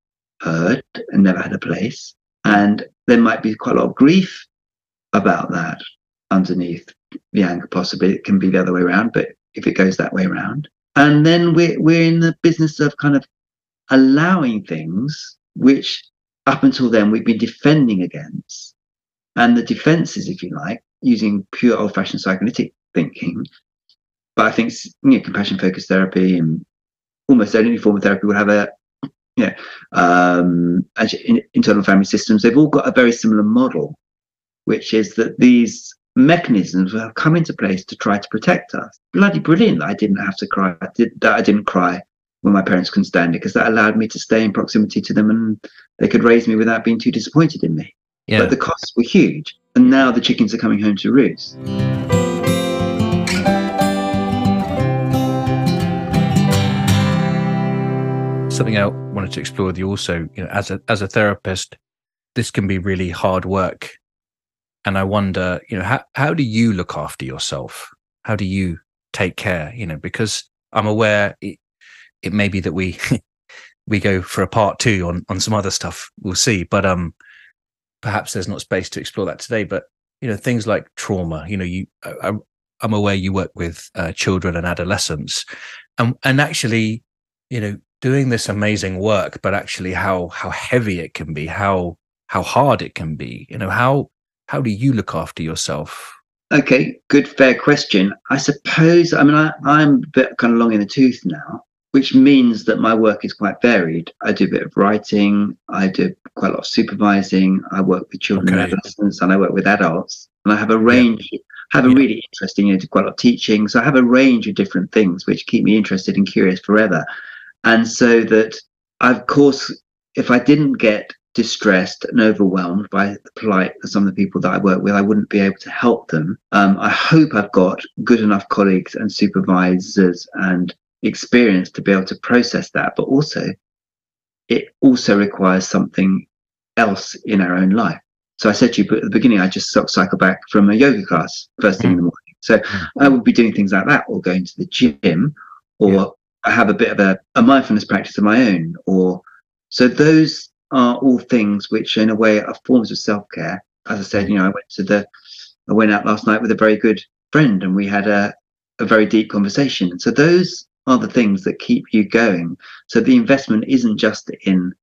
heard and never had a place. And there might be quite a lot of grief about that underneath the anger, possibly. It can be the other way around, but if it goes that way around. And then we're, we're in the business of kind of allowing things which up until then we've been defending against. And the defenses, if you like, using pure old fashioned psychoanalytic thinking, but I think you know, compassion focused therapy and almost any form of therapy will have a you know, um, as in, internal family systems. They've all got a very similar model, which is that these mechanisms have come into place to try to protect us. Bloody brilliant that I didn't have to cry. That I didn't cry when my parents couldn't stand it because that allowed me to stay in proximity to them and they could raise me without being too disappointed in me. Yeah. But the costs were huge, and now the chickens are coming home to roost. something I wanted to explore with you also, you know, as a as a therapist, this can be really hard work. And I wonder, you know, how how do you look after yourself? How do you take care? You know, because I'm aware it, it may be that we we go for a part two on on some other stuff. We'll see, but um, perhaps there's not space to explore that today. But you know, things like trauma. You know, you I, I'm aware you work with uh, children and adolescents, and and actually, you know, doing this amazing work, but actually how how heavy it can be, how how hard it can be. You know, how how do you look after yourself? Okay, good, fair question. I suppose, I mean, I, I'm a bit kind of long in the tooth now, which means that my work is quite varied. I do a bit of writing, I do quite a lot of supervising, I work with children okay. and adolescents, and I work with adults. And I have a range, yeah. have a yeah. really interesting, you know, do quite a lot of teaching. So I have a range of different things which keep me interested and curious forever. And so that, of course, if I didn't get distressed and overwhelmed by the plight of some of the people that I work with, I wouldn't be able to help them. Um, I hope I've got good enough colleagues and supervisors and experience to be able to process that. But also, it also requires something else in our own life. So I said to you at the beginning, I just cycle back from a yoga class first thing mm. in the morning. So mm. I would be doing things like that, or going to the gym, or yeah. I have a bit of a, a mindfulness practice of my own, or so those are all things which, in a way, are forms of self care. As I said, mm. you know, I went to the, I went out last night with a very good friend, and we had a, a very deep conversation. So those are the things that keep you going. So the investment isn't just in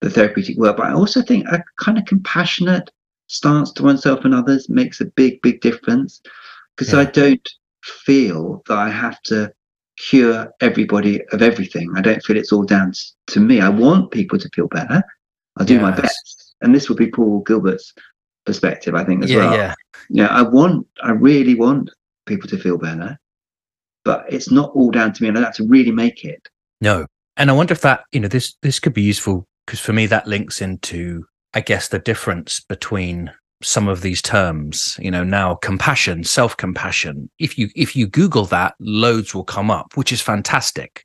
the therapeutic work, but I also think a kind of compassionate stance to oneself and others makes a big, big difference. Because yeah. I don't feel that I have to cure everybody of everything. I don't feel it's all down to me. I want people to feel better. I'll do yes. my best. And this would be Paul Gilbert's perspective, I think, as yeah, well. Yeah. Yeah. I want, I really want people to feel better, but it's not all down to me. And I have to really make it. No. And I wonder if that, you know, this this could be useful because for me that links into, I guess, the difference between some of these terms you know now compassion self-compassion if you if you google that loads will come up which is fantastic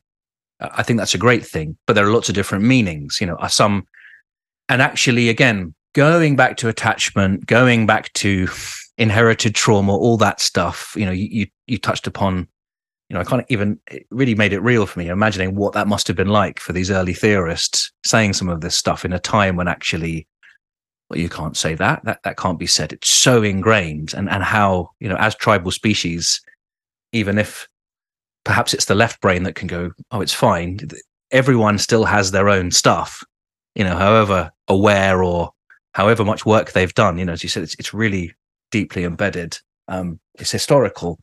i think that's a great thing but there are lots of different meanings you know some and actually again going back to attachment going back to inherited trauma all that stuff you know you you, touched upon you know i can't even it really made it real for me imagining what that must have been like for these early theorists saying some of this stuff in a time when actually well, you can't say that. That that can't be said. It's so ingrained, and and how you know, as tribal species, even if perhaps it's the left brain that can go, oh, it's fine. Everyone still has their own stuff, you know, however aware or however much work they've done. You know, as you said, it's it's really deeply embedded. Um, it's historical.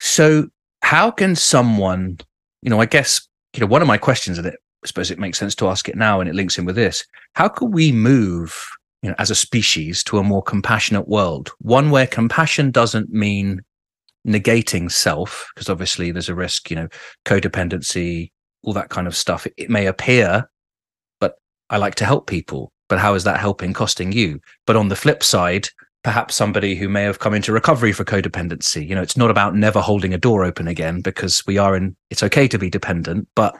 So, how can someone, you know, I guess, you know, one of my questions, and it I suppose it makes sense to ask it now and it links in with this. How could we move, you know, as a species to a more compassionate world? One where compassion doesn't mean negating self, because obviously there's a risk, you know, codependency, all that kind of stuff. It, it may appear, I like to help people. But how is that helping costing you? But on the flip side, perhaps somebody who may have come into recovery for codependency. You know, it's not about never holding a door open again because we are in, it's okay to be dependent, but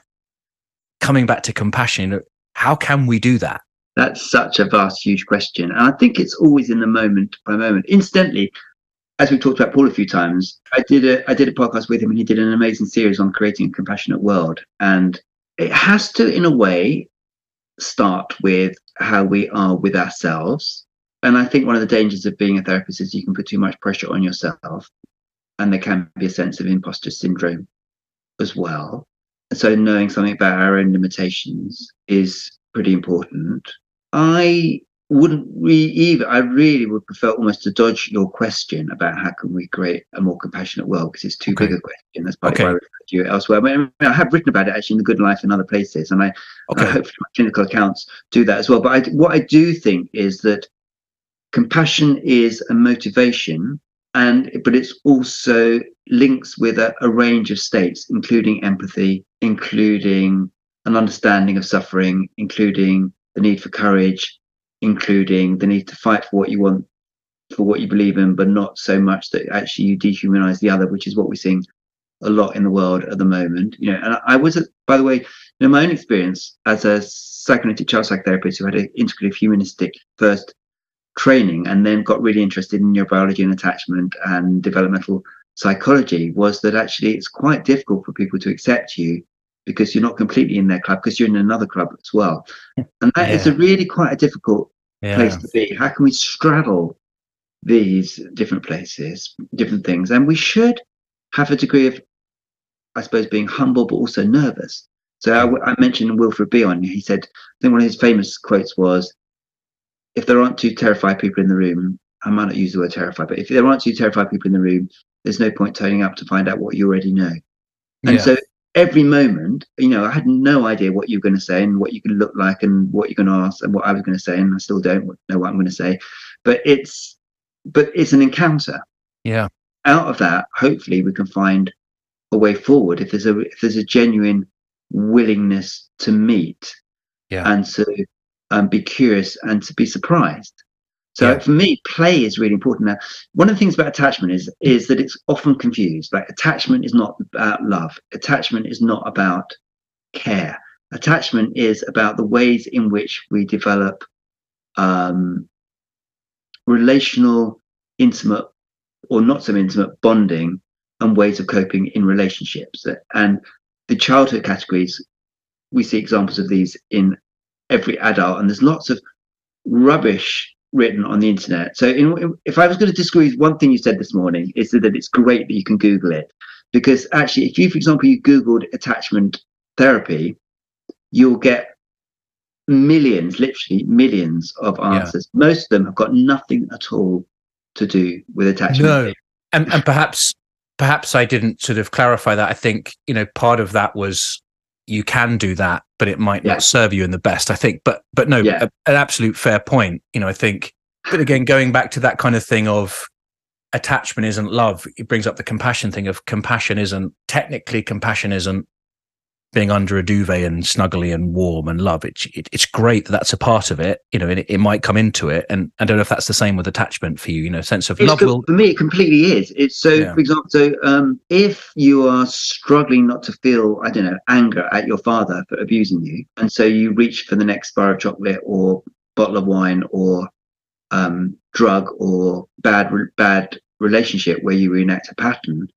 coming back to compassion, how can we do that? That's such a vast, huge question. And I think it's always in the moment by moment. Incidentally, as we've talked about Paul a few times, I did a I did a podcast with him and he did an amazing series on creating a compassionate world. And it has to, in a way, start with how we are with ourselves. And I think one of the dangers of being a therapist is you can put too much pressure on yourself. And there can be a sense of imposter syndrome as well so knowing something about our own limitations is pretty important. I wouldn't we either. I really would prefer almost to dodge your question about how can we create a more compassionate world because it's too okay. big a question. That's probably okay. why I referred to you elsewhere. I, mean, I have written about it actually in The Good Life and other places, and I, okay. I hope my clinical accounts do that as well. But I, what I do think is that compassion is a motivation and but it's also links with a, a, range of states including empathy including an understanding of suffering including the need for courage including the need to fight for what you want for what you believe in but not so much that actually you dehumanize the other which is what we're seeing a lot in the world at the moment you know. And i, was by the way in my own experience as a psychoanalytic child psychotherapist who had an integrative humanistic first training and then got really interested in neurobiology and attachment and developmental psychology was that actually it's quite difficult for people to accept you because you're not completely in their club because you're in another club as well and that yeah. is a really quite a difficult yeah. place to be how can we straddle these different places different things and we should have a degree of i suppose being humble but also nervous so I, I mentioned wilfred bion he said i think one of his famous quotes was if there aren't two terrified people in the room, I might not use the word terrified, but if there aren't two terrified people in the room, there's no point turning up to find out what you already know. And yeah. so every moment, you know, I had no idea what you were going to say and what you could look like and what you're going to ask and what I was going to say, and I still don't know what I'm going to say. But it's but it's an encounter. Yeah. Out of that, hopefully, we can find a way forward if there's a if there's a genuine willingness to meet yeah. and to um, be curious and to be surprised. So yeah. for me, play is really important. Now, one of the things about attachment is is that it's often confused. Like attachment is not about love. Attachment is not about care. Attachment is about the ways in which we develop um, relational, intimate, or not so intimate bonding and ways of coping in relationships. And the childhood categories, we see examples of these in every adult, and there's lots of rubbish written on the internet. So, in, if I was going to disagree with one thing you said this morning, is that it's great that you can Google it. Because actually, if you, for example, you Googled attachment therapy, you'll get millions, literally millions of answers. Yeah. Most of them have got nothing at all to do with attachment. No. And, and perhaps perhaps I didn't sort of clarify that. I think, you know, part of that was you can do that, but it might yeah. not serve you in the best, I think. But but no, yeah. a, an absolute fair point. You know, I think but again, going back to that kind of thing of attachment isn't love, it brings up the compassion thing of compassion isn't technically compassion isn't being under a duvet and snuggly and warm and love. It, it, it's great that that's a part of it, you know, and it, it, might come into it. And I don't know if that's the same with attachment for you, you know, sense of it's love. will... For me, it completely is. It's so, yeah. for example, so um, if you are struggling not to feel, I don't know, anger at your father for abusing you, and so you reach for the next bar of chocolate or bottle of wine or um, drug or bad, bad relationship where you reenact a pattern,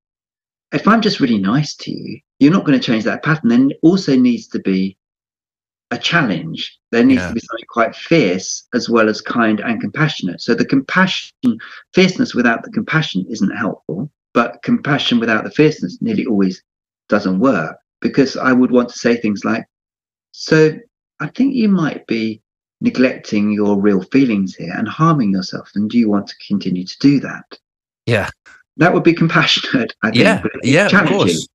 if I'm just really nice to you, you're not going to change that pattern. Then also needs to be a challenge. There needs yeah. to be something quite fierce as well as kind and compassionate. So the compassion, fierceness without the compassion isn't helpful, but compassion without the fierceness nearly always doesn't work because I would want to say things like, so I think you might be neglecting your real feelings here and harming yourself. And do you want to continue to do that? Yeah. That would be compassionate, I think. Yeah, yeah, of course.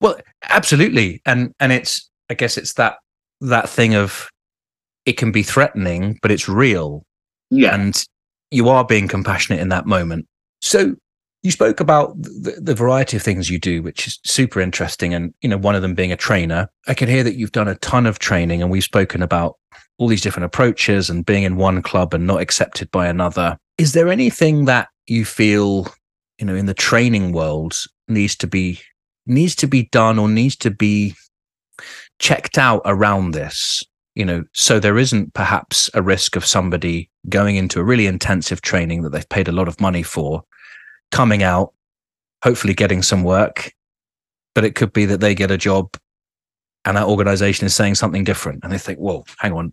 Well, absolutely, and and it's I guess it's that that thing of it can be threatening, but it's real. Yeah, and you are being compassionate in that moment. So you spoke about the, the, variety of things you do, which is super interesting. And, you know, one of them being a trainer. I can hear that you've done a ton of training and we've spoken about all these different approaches and being in one club and not accepted by another. Is there anything that you feel, you know, in the training world needs to be needs to be done or needs to be checked out around this you know so there isn't perhaps a risk of somebody going into a really intensive training that they've paid a lot of money for coming out hopefully getting some work but it could be that they get a job and that organization is saying something different and they think well hang on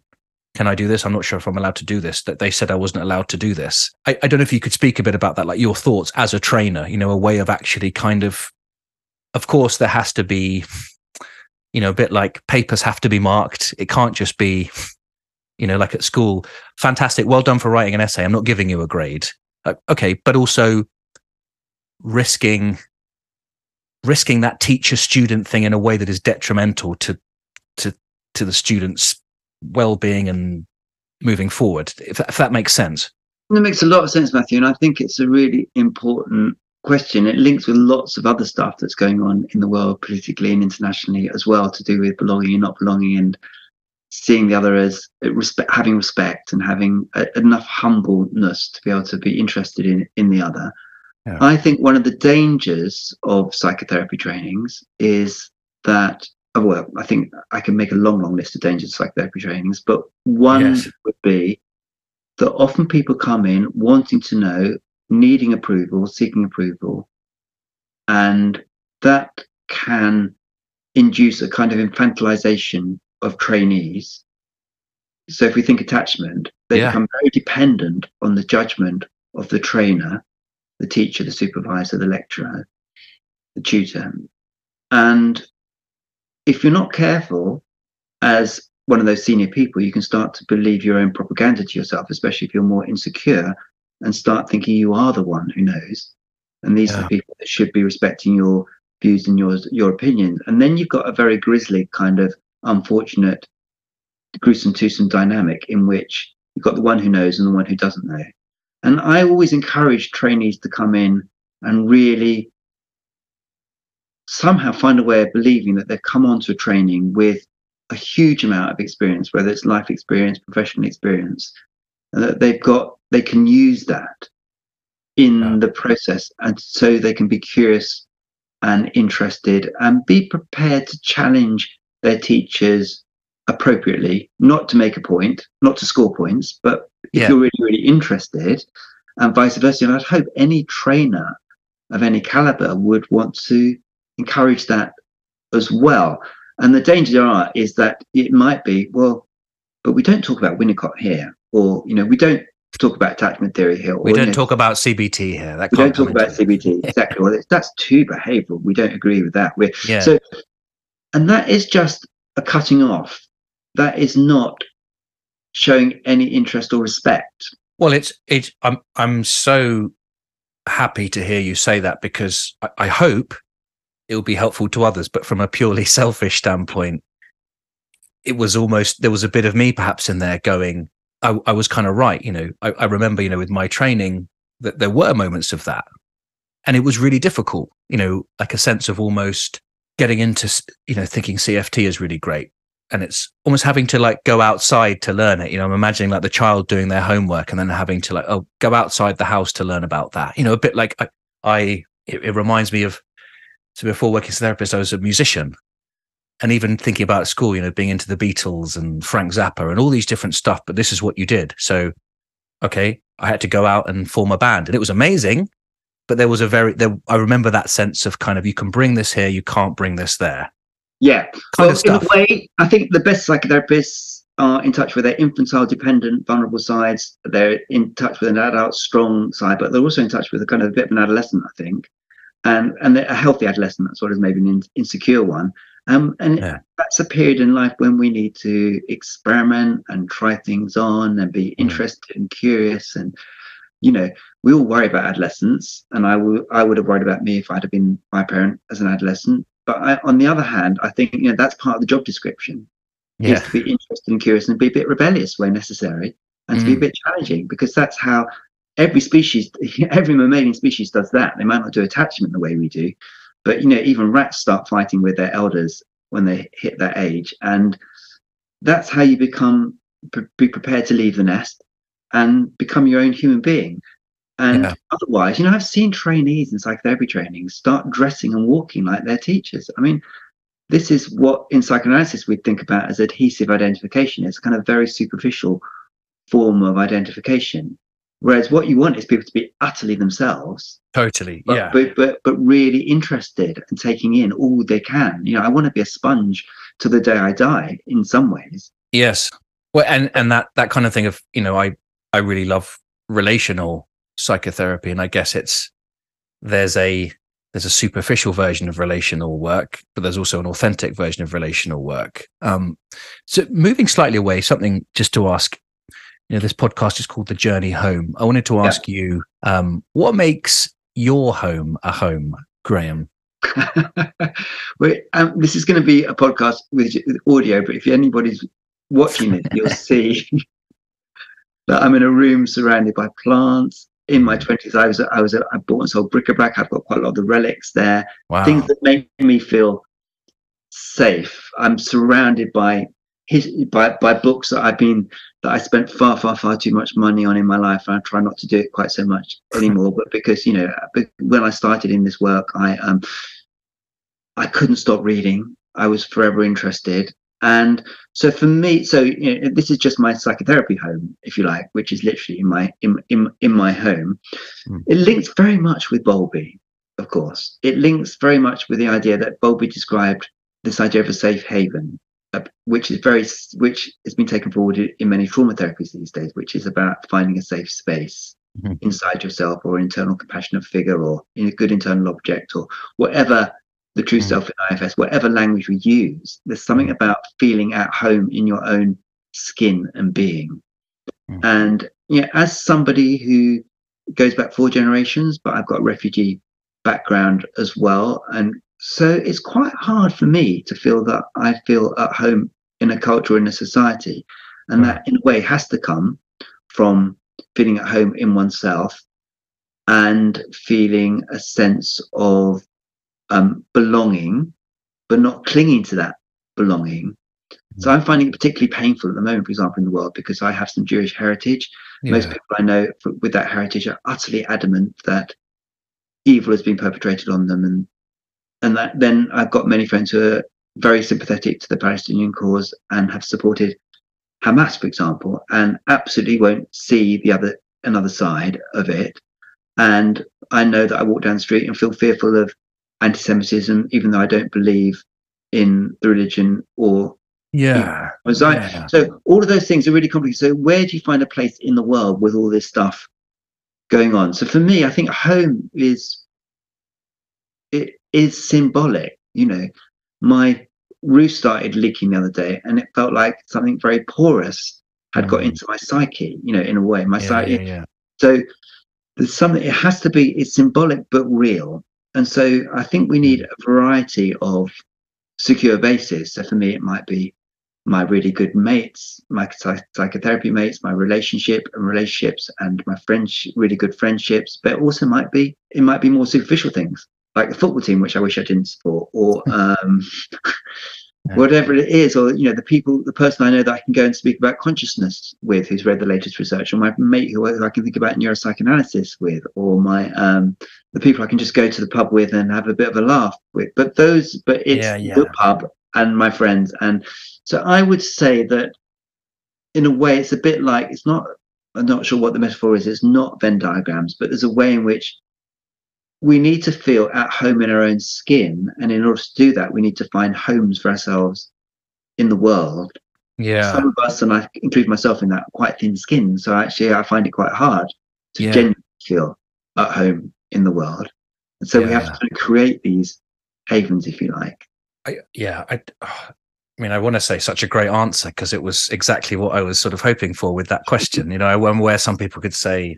can i do this i'm not sure if i'm allowed to do this that they said i wasn't allowed to do this I, I don't know if you could speak a bit about that like your thoughts as a trainer you know a way of actually kind of of course, there has to be, you know, a bit like papers have to be marked. It can't just be, you know, like at school, fantastic, well done for writing an essay. I'm not giving you a grade. Uh, okay, but also risking risking that teacher student thing in a way that is detrimental to to to the student's well-being and moving forward if that, if that makes sense it makes a lot of sense matthew and i think it's a really important question. It links with lots of other stuff that's going on in the world, politically and internationally as well, to do with belonging and not belonging, and seeing the other as respect, having respect and having a, enough humbleness to be able to be interested in in the other. Yeah. I think one of the dangers of psychotherapy trainings is that. Oh, well, I think I can make a long, long list of dangers of psychotherapy trainings, but one yes. would be that often people come in wanting to know needing approval, seeking approval. And that can induce a kind of infantilization of trainees. So if we think attachment, they yeah. become very dependent on the judgment of the trainer, the teacher, the supervisor, the lecturer, the tutor. And if you're not careful as one of those senior people, you can start to believe your own propaganda to yourself, especially if you're more insecure, and start thinking you are the one who knows. And these yeah. are the people that should be respecting your views and your your opinions. And then you've got a very grisly kind of unfortunate, gruesome twosome dynamic in which you've got the one who knows and the one who doesn't know. And I always encourage trainees to come in and really somehow find a way of believing that they've come onto a training with a huge amount of experience, whether it's life experience, professional experience, and that they've got they can use that in yeah. the process, and so they can be curious and interested and be prepared to challenge their teachers appropriately, not to make a point, not to score points, but if yeah. you're really, really interested, and vice versa. And I'd hope any trainer of any caliber would want to encourage that as well. And the danger are is that it might be, well, but we don't talk about Winnicott here, or you know, we don't talk about attachment theory here. we don't know, talk about CBT here. That we don't talk about CBT exactly. well, that's too behavioural. We don't agree with that. We're, yeah. So, and that is just a cutting off. That is not showing any interest or respect. Well, it's it's. I'm I'm so happy to hear you say that because I, I hope it will be helpful to others. But from a purely selfish standpoint, it was almost there was a bit of me perhaps in there going, I, I was kind of right. You know, I, I remember, you know, with my training that there were moments of that. And it was really difficult, you know, like a sense of almost getting into, you know, thinking CFT is really great. And it's almost having to like go outside to learn it. You know, I'm imagining like the child doing their homework and then having to like, oh, go outside the house to learn about that. You know, a bit like I, I it, it reminds me of so before working as a therapist, I was a musician. And even thinking about school, you know, being into the Beatles and Frank Zappa and all these different stuff, but this is what you did. So, okay, I had to go out and form a band and it was amazing. But there was a very, there, I remember that sense of kind of, you can bring this here, you can't bring this there. Yeah. Kind well, in a way, I think the best psychotherapists are in touch with their infantile dependent vulnerable sides. They're in touch with an adult strong side, but they're also in touch with a kind of a bit of an adolescent, I think and and a healthy adolescent as well as maybe an insecure one. Um, and yeah. that's a period in life when we need to experiment and try things on and be mm. interested and curious. And you know, we all worry about adolescence, and I would I would have worried about me if I'd have been my parent as an adolescent. But I, on the other hand, I think you know that's part of the job description. Yeah. Is to be interested and curious and be a bit rebellious where necessary, and mm. to be a mm. bit challenging because that's how every species, every mammalian species does that. They might not do attachment the way we do, but you know, even rats start fighting with their elders when they hit that age, and that's how you become be prepared to leave the nest and become your own human being. And yeah. otherwise, you know, I've seen trainees in psychotherapy training start dressing and walking like their teachers. I mean, this is what in psychoanalysis we think about as adhesive identification. It's kind of very superficial form of identification. Whereas what you want is people to be utterly themselves. Totally. But, yeah. But, but but really interested and taking in all they can. You know, I want to be a sponge to the day I die in some ways. Yes. Well and and that that kind of thing of, you know, I I really love relational psychotherapy and I guess it's there's a there's a superficial version of relational work, but there's also an authentic version of relational work. Um, so moving slightly away, something just to ask you know, this podcast is called The Journey Home. I wanted to ask yeah. you, um, what makes your home a home, Graham? well, um, this is going to be a podcast with, with audio, but if anybody's watching it, you'll see that I'm in a room surrounded by plants. In my twenties, I was I was a, I bought and sold bric-a-brac. I've got quite a lot of the relics there, wow. things that make me feel safe. I'm surrounded by his by by books that I've been that I spent far far far too much money on in my life, and I try not to do it quite so much anymore. but because you know, when I started in this work, I um I couldn't stop reading. I was forever interested, and so for me, so you know, this is just my psychotherapy home, if you like, which is literally in my in in, in my home. Mm. It links very much with Bowlby, of course. It links very much with the idea that Bowlby described this idea of a safe haven which is very which has been taken forward in many trauma therapies these days, which is about finding a safe space mm-hmm. inside yourself or internal compassionate figure or in a good internal object or whatever the true mm. self in IFS, whatever language we use, there's something mm. about feeling at home in your own skin and being. Mm. And yeah, as somebody who goes back four generations, but I've got refugee background as well. And so it's quite hard for me to feel that I feel at home in a culture, in a society. And that in a way has to come from feeling at home in oneself and feeling a sense of um, belonging, but not clinging to that belonging. So I'm finding it particularly painful at the moment, for example, in the world, because I have some Jewish heritage. Yeah. Most people I know with that heritage are utterly adamant that evil has been perpetrated on them, and and that then I've got many friends who are very sympathetic to the Palestinian cause and have supported Hamas, for example, and absolutely won't see the other another side of it. And I know that I walk down the street and feel fearful of anti-Semitism, even though I don't believe in the religion or yeah. yeah. So all of those things are really complicated. So where do you find a place in the world with all this stuff going on? So for me, I think home is it is symbolic. You know, my roof started leaking the other day, and it felt like something very porous had mm. got into my psyche. You know, in a way, my yeah, psyche. Yeah, yeah. So there's something. It has to be. It's symbolic but real. And so I think we need mm. a variety of secure bases. So for me, it might be my really good mates, my psychotherapy mates, my relationship and relationships, and my friends, really good friendships. But also might be it might be more superficial things like the football team, which I wish I didn't support, or um, whatever it is, or you know, the people, the person I know that I can go and speak about consciousness with, who's read the latest research, or my mate who I can think about neuropsychoanalysis with, or my um, the people I can just go to the pub with and have a bit of a laugh with. But those, but it's yeah, yeah. the pub and my friends, and so I would say that in a way, it's a bit like it's not. I'm not sure what the metaphor is. It's not Venn diagrams, but there's a way in which we need to feel at home in our own skin. And in order to do that, we need to find homes for ourselves in the world. Yeah. Some of us, and I include myself in that, quite thin skin. So actually, I find it quite hard to yeah. genuinely feel at home in the world. And so yeah. we have to create these havens, if you like. I, yeah. I, I mean, I want to say such a great answer because it was exactly what I was sort of hoping for with that question. You know, I'm aware some people could say,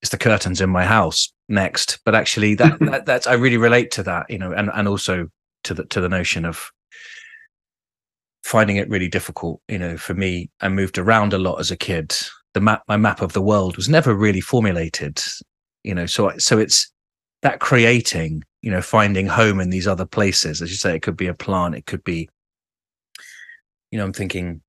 it's the curtains in my house next. But actually that, that that's i really relate to that you know and and also to the to the notion of finding it really difficult. You know for me i moved around a lot as a kid. The map my map of the world was never really formulated you know so so it's that creating you know finding home in these other places. As you say it could be a plant it could be you know i'm thinking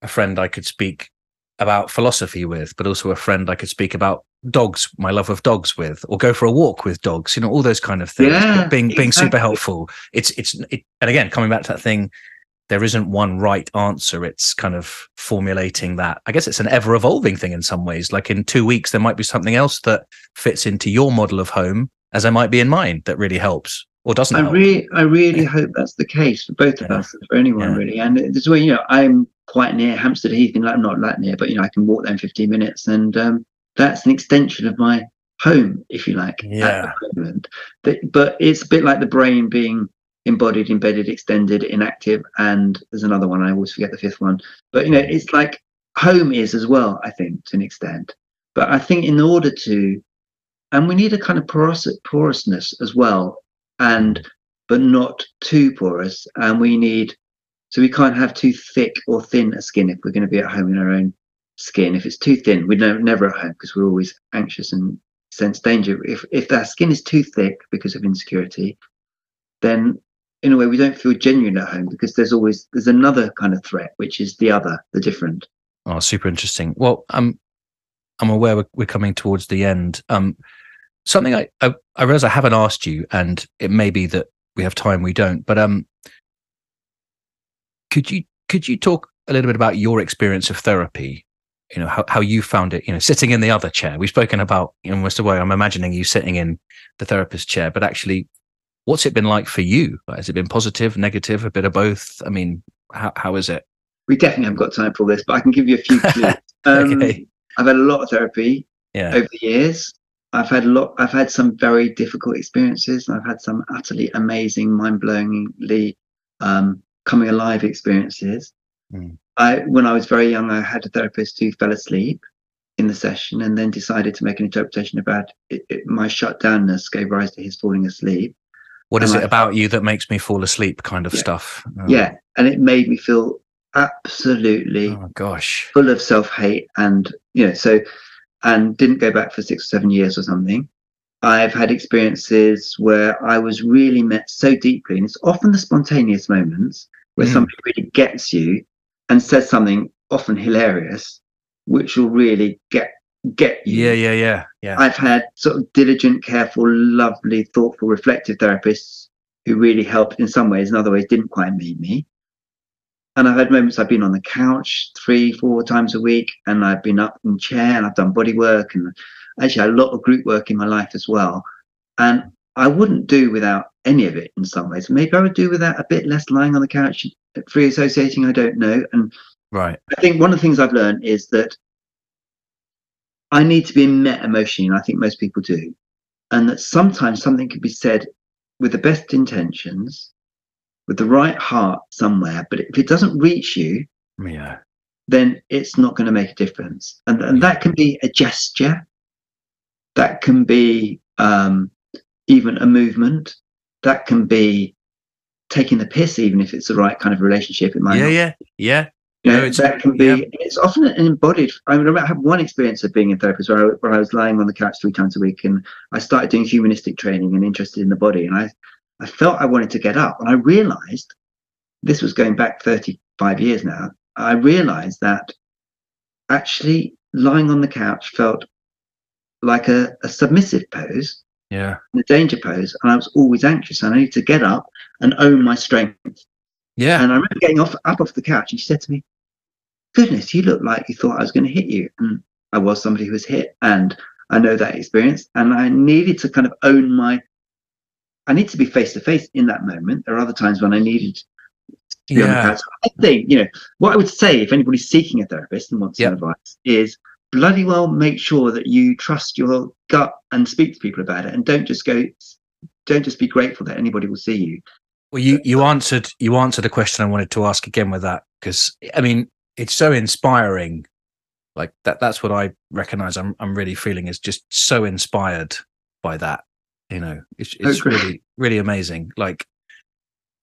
a friend i could speak about philosophy with but also a friend i could speak about dogs my love of dogs with or go for a walk with dogs you know all those kind of things yeah, being exactly. being super helpful it's it's it, and again coming back to that thing there isn't one right answer it's kind of formulating that i guess it's an ever evolving thing in some ways like in 2 weeks there might be something else that fits into your model of home as there might be in mine that really helps or doesn't i help. really i really yeah. hope that's the case for both of yeah. us for anyone really and this way you know i'm quite near hampstead heath and i'm not that near but you know i can walk there in 15 minutes and um that's an extension of my home, if you like. Yeah. But, but it's a bit like the brain being embodied, embedded, extended, enactive, and there's another one. I always forget the fifth one. But you know, it's like home is as well. I think to an extent. But I think in order to, and we need a kind of porous, porousness as well, and but not too porous. And we need, so we can't have too thick or thin a skin if we're going to be at home in our own skin. If it's too thin, we're never, at home because we're always anxious and sense danger. If if that skin is too thick because of insecurity, then in a way we don't feel genuine at home because there's always there's another kind of threat, which is the other, the different. Oh, super interesting. Well, um, I'm aware we're, we're coming towards the end. Um, something I, I I realize I haven't asked you, and it may be that we have time, we don't. But um, could you could you talk a little bit about your experience of therapy you know how, how you found it you know sitting in the other chair we've spoken about you know most of the way i'm imagining you sitting in the therapist chair but actually what's it been like for you has it been positive negative a bit of both i mean how, how is it we definitely haven't got time for this but i can give you a few clues um, okay. i've had a lot of therapy yeah. over the years I've had a lot. I've had some very difficult experiences, and I've had some utterly amazing, mind-blowingly um, coming alive experiences. Mm. I, when I was very young, I had a therapist who fell asleep in the session, and then decided to make an interpretation about it, it, my shutdownness gave rise to his falling asleep. What is and it I, about you that makes me fall asleep? Kind of yeah, stuff. Oh. Yeah, and it made me feel absolutely, oh gosh, full of self-hate, and you know, so and didn't go back for six or seven years or something. I've had experiences where I was really met so deeply, and it's often the spontaneous moments where mm. somebody really gets you and says something often hilarious, which will really get get you. Yeah, yeah, yeah, yeah. I've had sort of diligent, careful, lovely, thoughtful, reflective therapists who really helped in some ways, in other ways didn't quite meet me. And I've had moments I've been on the couch three, four times a week, and I've been up in chair and I've done body work and actually had a lot of group work in my life as well. And I wouldn't do without any of it in some ways. Maybe I would do without a bit less lying on the couch, free associating, I don't know. And right. I think one of the things I've learned is that I need to be met emotionally, and I think most people do. And that sometimes something can be said with the best intentions with the right heart somewhere, but if it doesn't reach you, yeah, then it's not going to make a difference. And, and that can be a gesture, that can be um, even a movement, that can be taking the piss, even if it's the right kind of relationship. It might, yeah, not. yeah, yeah. You know, no, that can be. Yeah. It's often an embodied. I remember I had one experience of being a therapist where I, where I was lying on the couch three times a week, and I started doing humanistic training and interested in the body, and I I felt I wanted to get up. And I realized this was going back 35 years now. I realized that actually lying on the couch felt like a, a submissive pose. Yeah. the danger pose. And I was always anxious. And I needed to get up and own my strength. Yeah. And I remember getting off up off the couch and she said to me, Goodness, you look like you thought I was going to hit you. And I was somebody who was hit. And I know that experience. And I needed to kind of own my I need to be face to face in that moment. There are other times when I needed to be yeah. on the couch. I think, you know, what I would say if anybody's seeking a therapist and wants yep. some advice is bloody well make sure that you trust your gut and speak to people about it and don't just go don't just be grateful that anybody will see you. Well you you answered you answered a question I wanted to ask again with that because I mean it's so inspiring. Like that that's what I recognize I'm I'm really feeling is just so inspired by that you know? It's, oh, it's really really amazing. Like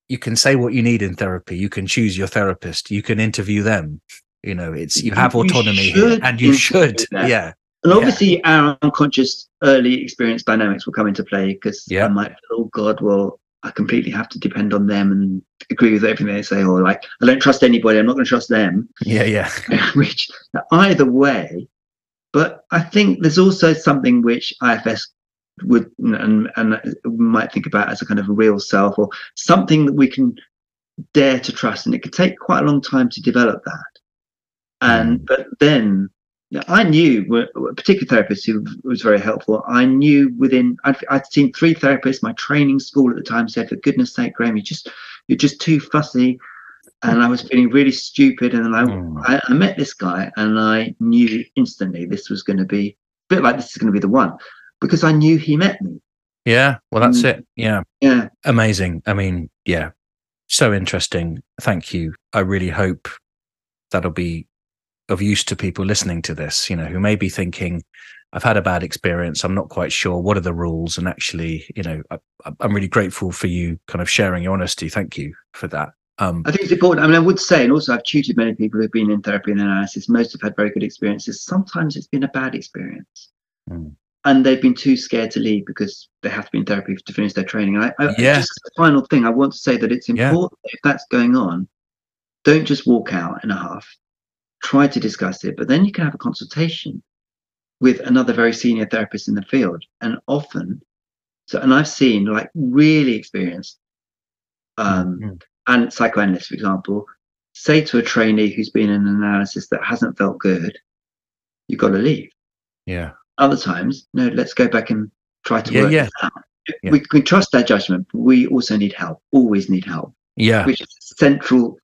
you can say what you need in therapy. You can choose your therapist. You can interview them you know it's you have autonomy you and you should yeah. And obviously yeah. our unconscious early experience dynamics will come into play because yeah. i might oh god well i completely have to depend on them and agree with everything they say or like i don't trust anybody i'm not going to trust them. Yeah yeah. Which either way but i think there's also something which ifs would and and might think about as a kind of a real self or something that we can dare to trust and it could take quite a long time to develop that and mm. but then I knew a particular therapist who was very helpful. I knew within I'd, I'd seen three therapists. My training school at the time said, "For goodness' sake, Graham, you're just you're just too fussy." And I was feeling really stupid. And then I, mm. I, I met this guy, and I knew instantly this was going to be a bit like this is going to be the one because I knew he met me. Yeah, well, that's mm. it. Yeah. Yeah. Amazing. I mean, yeah, so interesting. Thank you. I really hope that'll be of use to people listening to this, you know, who may be thinking, I've had a bad experience. I'm not quite sure. What are the rules? And actually, you know, I, am really grateful for you kind of sharing your honesty. Thank you for that. Um, I think it's important. I mean, I would say, and also I've tutored many people who've been in therapy and analysis. Most have had very good experiences. Sometimes it's been a bad experience. Mm and they've been too scared to leave because they have to be in therapy to finish their training. I, I yeah. just the final thing I want to say that it's important yeah. if that's going on, don't just walk out in a huff. Try to discuss it, but then you can have a consultation with another very senior therapist in the field. And often, so and I've seen like really experienced um, mm-hmm. and psychoanalysts, for example, say to a trainee who's been in an analysis that hasn't felt good, you've got to leave. Yeah other times, no, let's go back and try to yeah, work yeah. out. Yeah. We can trust their judgment, but we also need help, always need help. Yeah. Which is central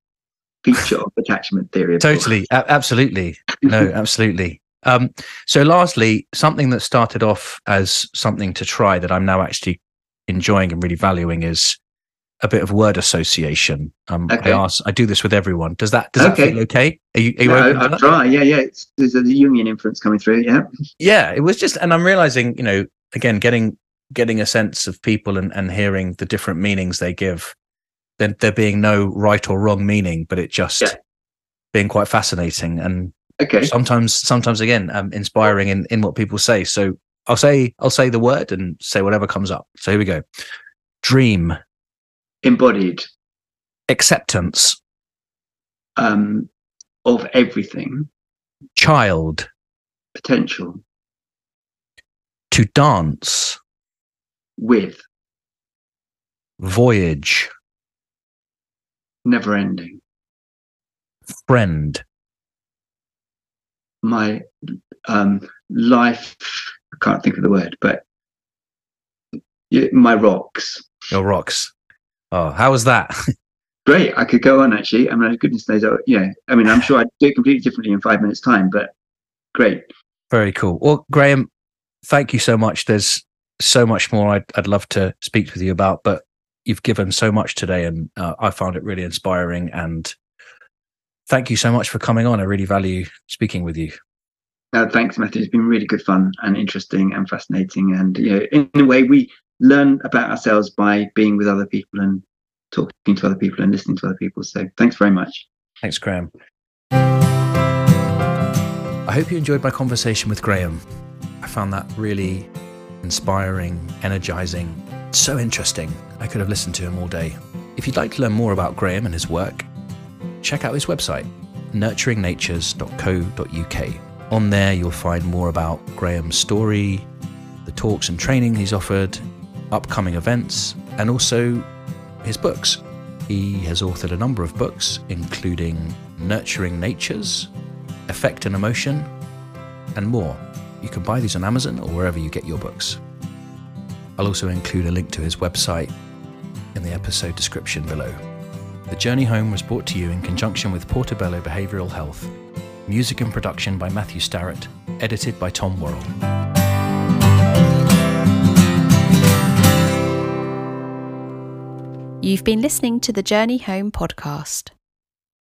feature of attachment theory. Of totally. A- absolutely. No, absolutely. Um, so, lastly, something that started off as something to try that I'm now actually enjoying and really valuing is a bit of word association. Um, okay. I ask, I do this with everyone. Does that does okay. that feel okay? Are you, are you no, I'll try. Yeah, yeah. It's, there's a Jungian influence coming through. Yeah. Yeah, it was just, and I'm realizing, you know, again, getting getting a sense of people and, and hearing the different meanings they give. Then there being no right or wrong meaning, but it just yeah. being quite fascinating and okay. sometimes sometimes again um, inspiring in in what people say. So I'll say I'll say the word and say whatever comes up. So here we go. Dream embodied acceptance um, of everything child potential to dance with voyage never ending friend my um, life i can't think of the word but my rocks your rocks Oh, how was that? Great. I could go on actually. I mean, goodness knows, yeah. I mean, I'm sure I'd do it completely differently in five minutes' time, but great. Very cool. Well, Graham, thank you so much. There's so much more I'd, I'd love to speak with you about, but you've given so much today, and uh, I found it really inspiring. And thank you so much for coming on. I really value speaking with you. Uh, thanks, Matthew. It's been really good fun and interesting and fascinating. And you know, in a way, we learn about ourselves by being with other people and talking to other people and listening to other people. So thanks very much. Thanks, Graham. I hope you enjoyed my conversation with Graham. I found that really inspiring, energizing, so interesting. I could have listened to him all day. If you'd like to learn more about Graham and his work, check out his website, nurturingnatures.co.uk. On there, you'll find more about Graham's story, the talks and training he's offered, upcoming events, and also his books. He has authored a number of books, including Nurturing Natures, Affect and Emotion, and more. You can buy these on Amazon or wherever you get your books. I'll also include a link to his website in the episode description below. The Journey Home was brought to you in conjunction with Portobello Behavioural Health. Music and production by Matthew Starrett, edited by Tom Worrell. You've been listening to the Journey Home podcast.